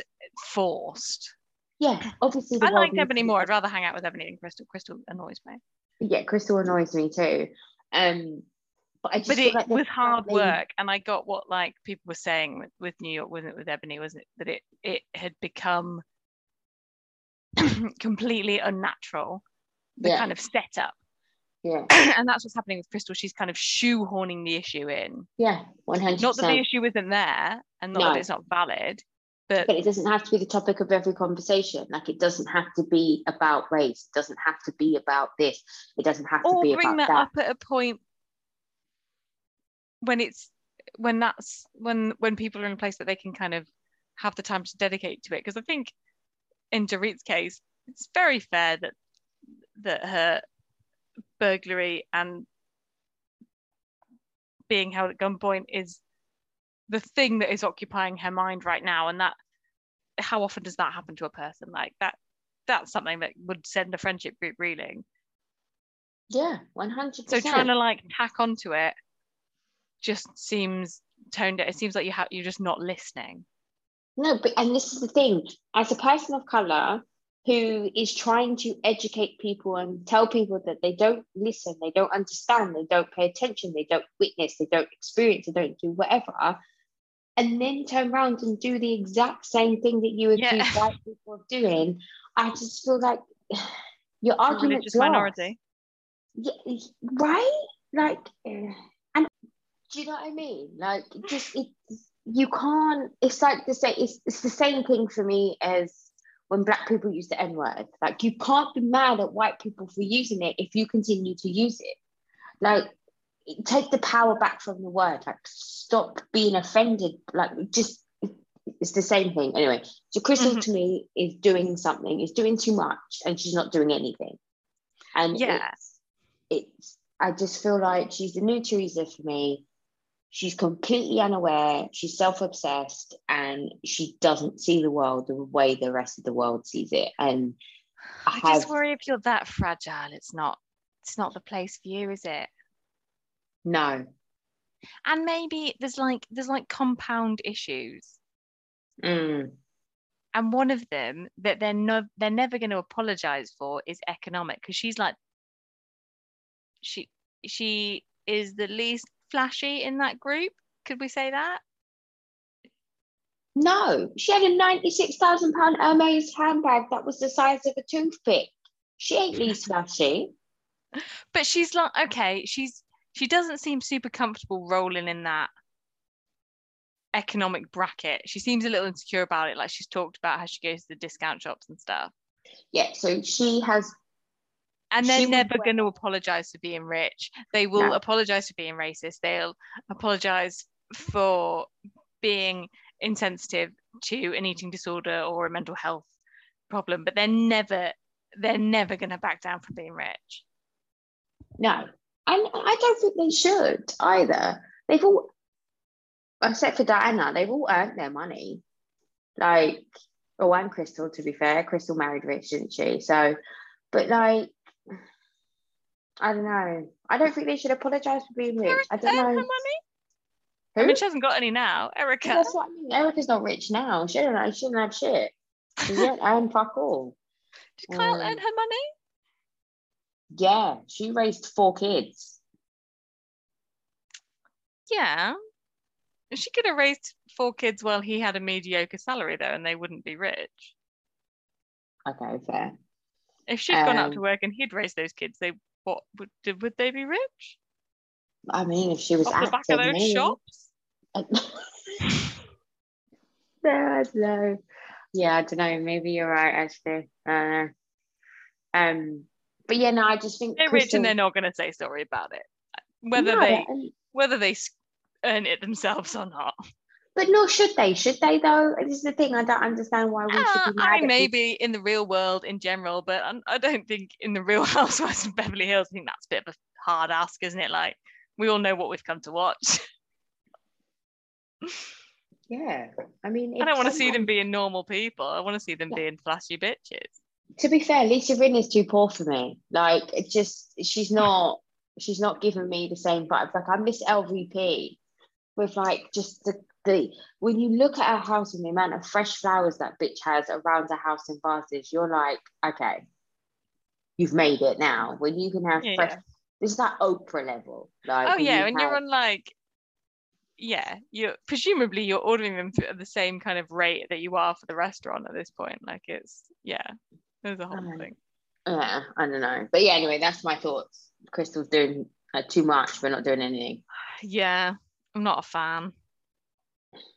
forced. Yeah, obviously. I liked Eboni more. I'd rather hang out with Eboni than Crystal. Crystal annoys me. Yeah, Crystal annoys me too. Um, but I just But it like was hard something- work, and I got what like people were saying with, with New York, wasn't it? With Eboni, wasn't it? That it it had become completely unnatural. The Yeah, kind of setup, yeah, and that's what's happening with Crystal. She's kind of shoehorning the issue in. yeah, one hundred Not that the issue isn't there, and not No. that it's not valid, but But it doesn't have to be the topic of every conversation. Like it doesn't have to be about race. It doesn't have to be about this. It doesn't have to be bring about that, that. up at a point when it's when that's when when people are in a place that they can kind of have the time to dedicate to it because i think in Dorit's case it's very fair that that her burglary and being held at gunpoint is the thing that is occupying her mind right now. And that how often does that happen to a person? Like that that's something that would send a friendship group reeling. Yeah, one hundred so trying to like tack onto it just seems toned it seems like you have you're just not listening. No, but and this is the thing. As a person of color who is trying to educate people and tell people that they don't listen, they don't understand, they don't pay attention, they don't witness, they don't experience, they don't do whatever, and then turn around and do the exact same thing that you Yeah. accuse white people of doing, I just feel like your a argument's religious minority Yeah, right? Like, eh, and do you know what I mean? Like, just it, you can't. It's like the same. It's, it's the same thing for me as when black people use the N word. Like, you can't be mad at white people for using it if you continue to use it. Like, take the power back from the word. Like, stop being offended. Like, just it's the same thing. Anyway, so Crystal Mhm. to me is doing something. Is doing too much, and she's not doing anything. And Yeah. it's, it's I just feel like she's the new Teresa for me. She's completely unaware, she's self-obsessed, and she doesn't see the world the way the rest of the world sees it. And I i just worry if you're that fragile it's not it's not the place for you is it no, and maybe there's like there's like compound issues Mm. and one of them that they're no they're never going to apologize for is economic because she's like she she is the least flashy in that group could we say that No, she had a ninety-six thousand pound Hermes handbag that was the size of a toothpick. She ain't least flashy. but she's like okay she's she doesn't seem super comfortable rolling in that economic bracket she seems a little insecure about it like she's talked about how she goes to the discount shops and stuff Yeah, so she has. And they're never going to apologize for being rich they will No. apologize for being racist they'll apologize for being insensitive to an eating disorder or a mental health problem but they're never they're never going to back down from being rich No, and I don't think they should either. They've all, except for Diana, they've all earned their money. Like, oh, and Crystal, to be fair, Crystal married rich, didn't she? So, but like, I don't know. I don't think they should apologize for being rich. I don't know. money Who? i mean she hasn't got any now Erika That's what I mean. Erika's not rich now. She don't. She doesn't have shit. She didn't earn fuck all. did kyle um, earn her money Yeah, she raised four kids. yeah she could have raised four kids while he had a mediocre salary though and they wouldn't be rich Okay, fair. if she'd gone out to Um, work and he'd raised those kids they what would did, would they be rich I mean, if she was off the back of those maybe. shops no, I don't know. Yeah, I don't know. Maybe you're right, actually. Uh, um, but yeah, no, I just think they're rich and they're not going to say sorry about it whether No, they whether they earn it themselves or not but nor should they? Should they though? This is the thing. I don't understand why we Uh, should be mad I maybe in the real world in general but I'm, i don't think in the real housewives of beverly hills i think that's a bit of a hard ask isn't it like we all know what we've come to watch Yeah, I mean, i don't want to see them being normal people i want to see them Yeah. being flashy bitches To be fair, Lisa Rin is too poor for me. Like, it just she's not. She's not giving me the same vibes. Like, I miss LVP with like just the the when you look at her house and the amount of fresh flowers that bitch has around her house in vases, you're like, okay, you've made it now. When you can have Yeah, fresh, yeah. this is that Oprah level. Like, oh yeah you and you're on like yeah you're presumably you're ordering them at the same kind of rate that you are for the restaurant at this point like it's yeah there's a whole Um, thing Yeah, I don't know, but yeah. Anyway, that's my thoughts. Crystal's doing uh, too much. We're not doing anything. yeah i'm not a fan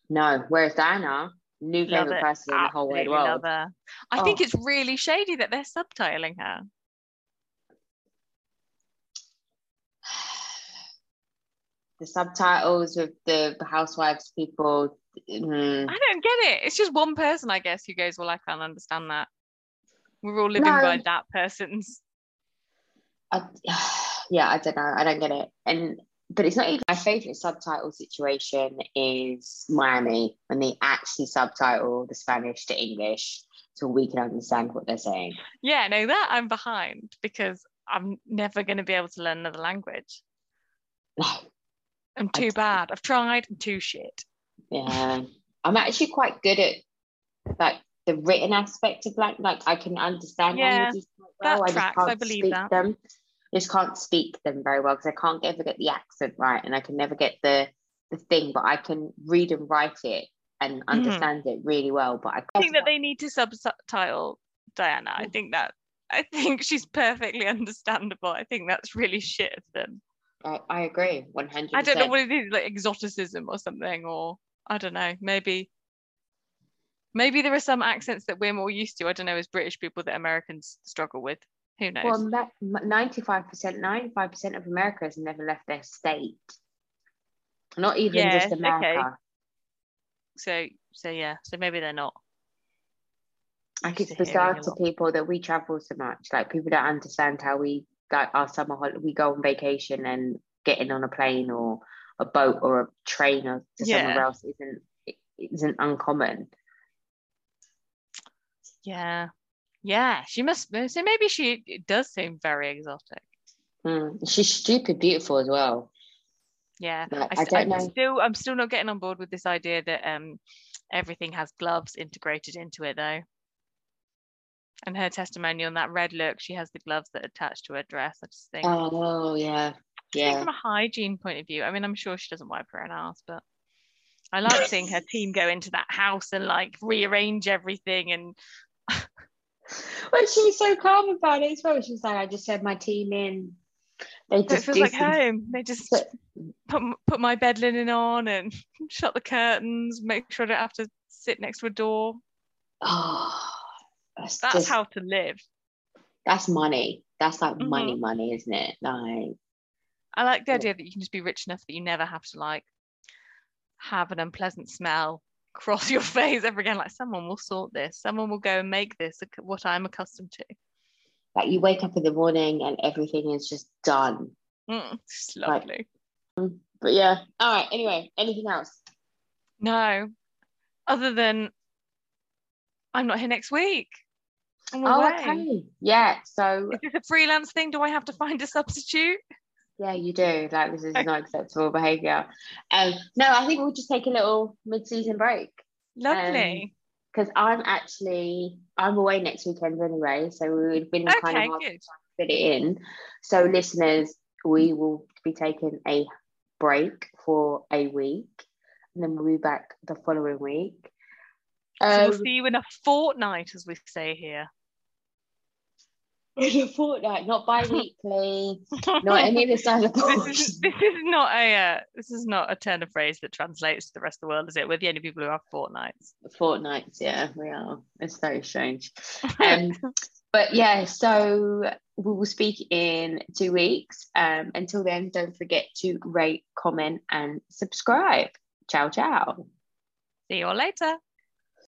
No. Whereas Diana, new Love favorite it. person in the whole wide world. I think Oh. it's really shady that they're subtitling her. The subtitles with the, the housewives people. mm, I don't get it. It's just one person, I guess, who goes, Well, I can't understand that. We're all living No. by that person's. I, yeah, I don't know. I don't get it. And but it's not even my favorite subtitle situation is Miami when they actually subtitle the Spanish to English so we can understand what they're saying. Yeah, no, that I'm behind because I'm never going to be able to learn another language. I'm too bad. I've tried. I'm too shit. Yeah, I'm actually quite good at like the written aspect of like like I can understand Yeah, languages quite well. that I tracks, I believe that. them. Just can't speak them very well because I can't ever get the accent right, and I can never get the the thing. But I can read and write it and mm. understand it really well. But I. I think that they need to subtitle Diana. I think that I think she's perfectly understandable. I think that's really shit of them. I, I agree one hundred. I don't know what it is, like exoticism or something, or I don't know, maybe maybe there are some accents that we're more used to. I don't know, as British people that Americans struggle with. Who knows? Well, ninety-five percent, ninety-five percent of America has never left their state. Not even Yes, just okay. America. so so yeah, so maybe they're not. Like it's to bizarre to people that we travel so much. Like people don't understand how we like our summer holiday. We go on vacation and getting on a plane or a boat or a train or to somewhere else isn't isn't uncommon. Yeah, yeah. She must. So maybe she it does seem very exotic. Mm. She's stupid beautiful as well. Yeah, Like, I, I don't am know. still I'm still not getting on board with this idea that um everything has gloves integrated into it though. And her testimony on that red look, she has the gloves that attach to her dress. I just think, Oh yeah, yeah. from a hygiene point of view, I mean, I'm sure she doesn't wipe her own ass, but I like seeing her team go into that house and like rearrange everything and Well, she was so calm about it as well. She was like, I just had my team in. They so it just feels like some- home. They just But- put, put my bed linen on and shut the curtains, make sure I don't have to sit next to a door. Oh, that's, That's just, how to live. that's money. That's like Mhm. money, money, isn't it? Like, I like the idea that you can just be rich enough that you never have to like have an unpleasant smell cross your face ever again. Like someone will sort this, someone will go and make this what I'm accustomed to. like you wake up in the morning and everything is just done. Mm, it's Like- lovely. But yeah. All right. Anyway, anything else? No, other than I'm not here next week. I'm Oh, away. okay. Yeah. So Is this a freelance thing? Do I have to find a substitute? Yeah, you do. Like this is not acceptable behaviour. Um, no, I think we'll just take a little mid-season break. Lovely. because I'm actually I'm away next weekend anyway, so we would been kind okay, of hard to fit it in. So listeners, we will be taking a break for a week, and then we'll be back the following week. So Um, we'll see you in a fortnight, as we say here. In a fortnight, not bi-weekly, not any of this other this is this is not a uh, this is not a turn of phrase that translates to the rest of the world, is it? We're the only people who have fortnights. Fortnights, yeah, we are. It's very strange. Um, but yeah, so we will speak in two weeks. Um, until then, don't forget to rate, comment, and subscribe. Ciao, ciao. See you all later.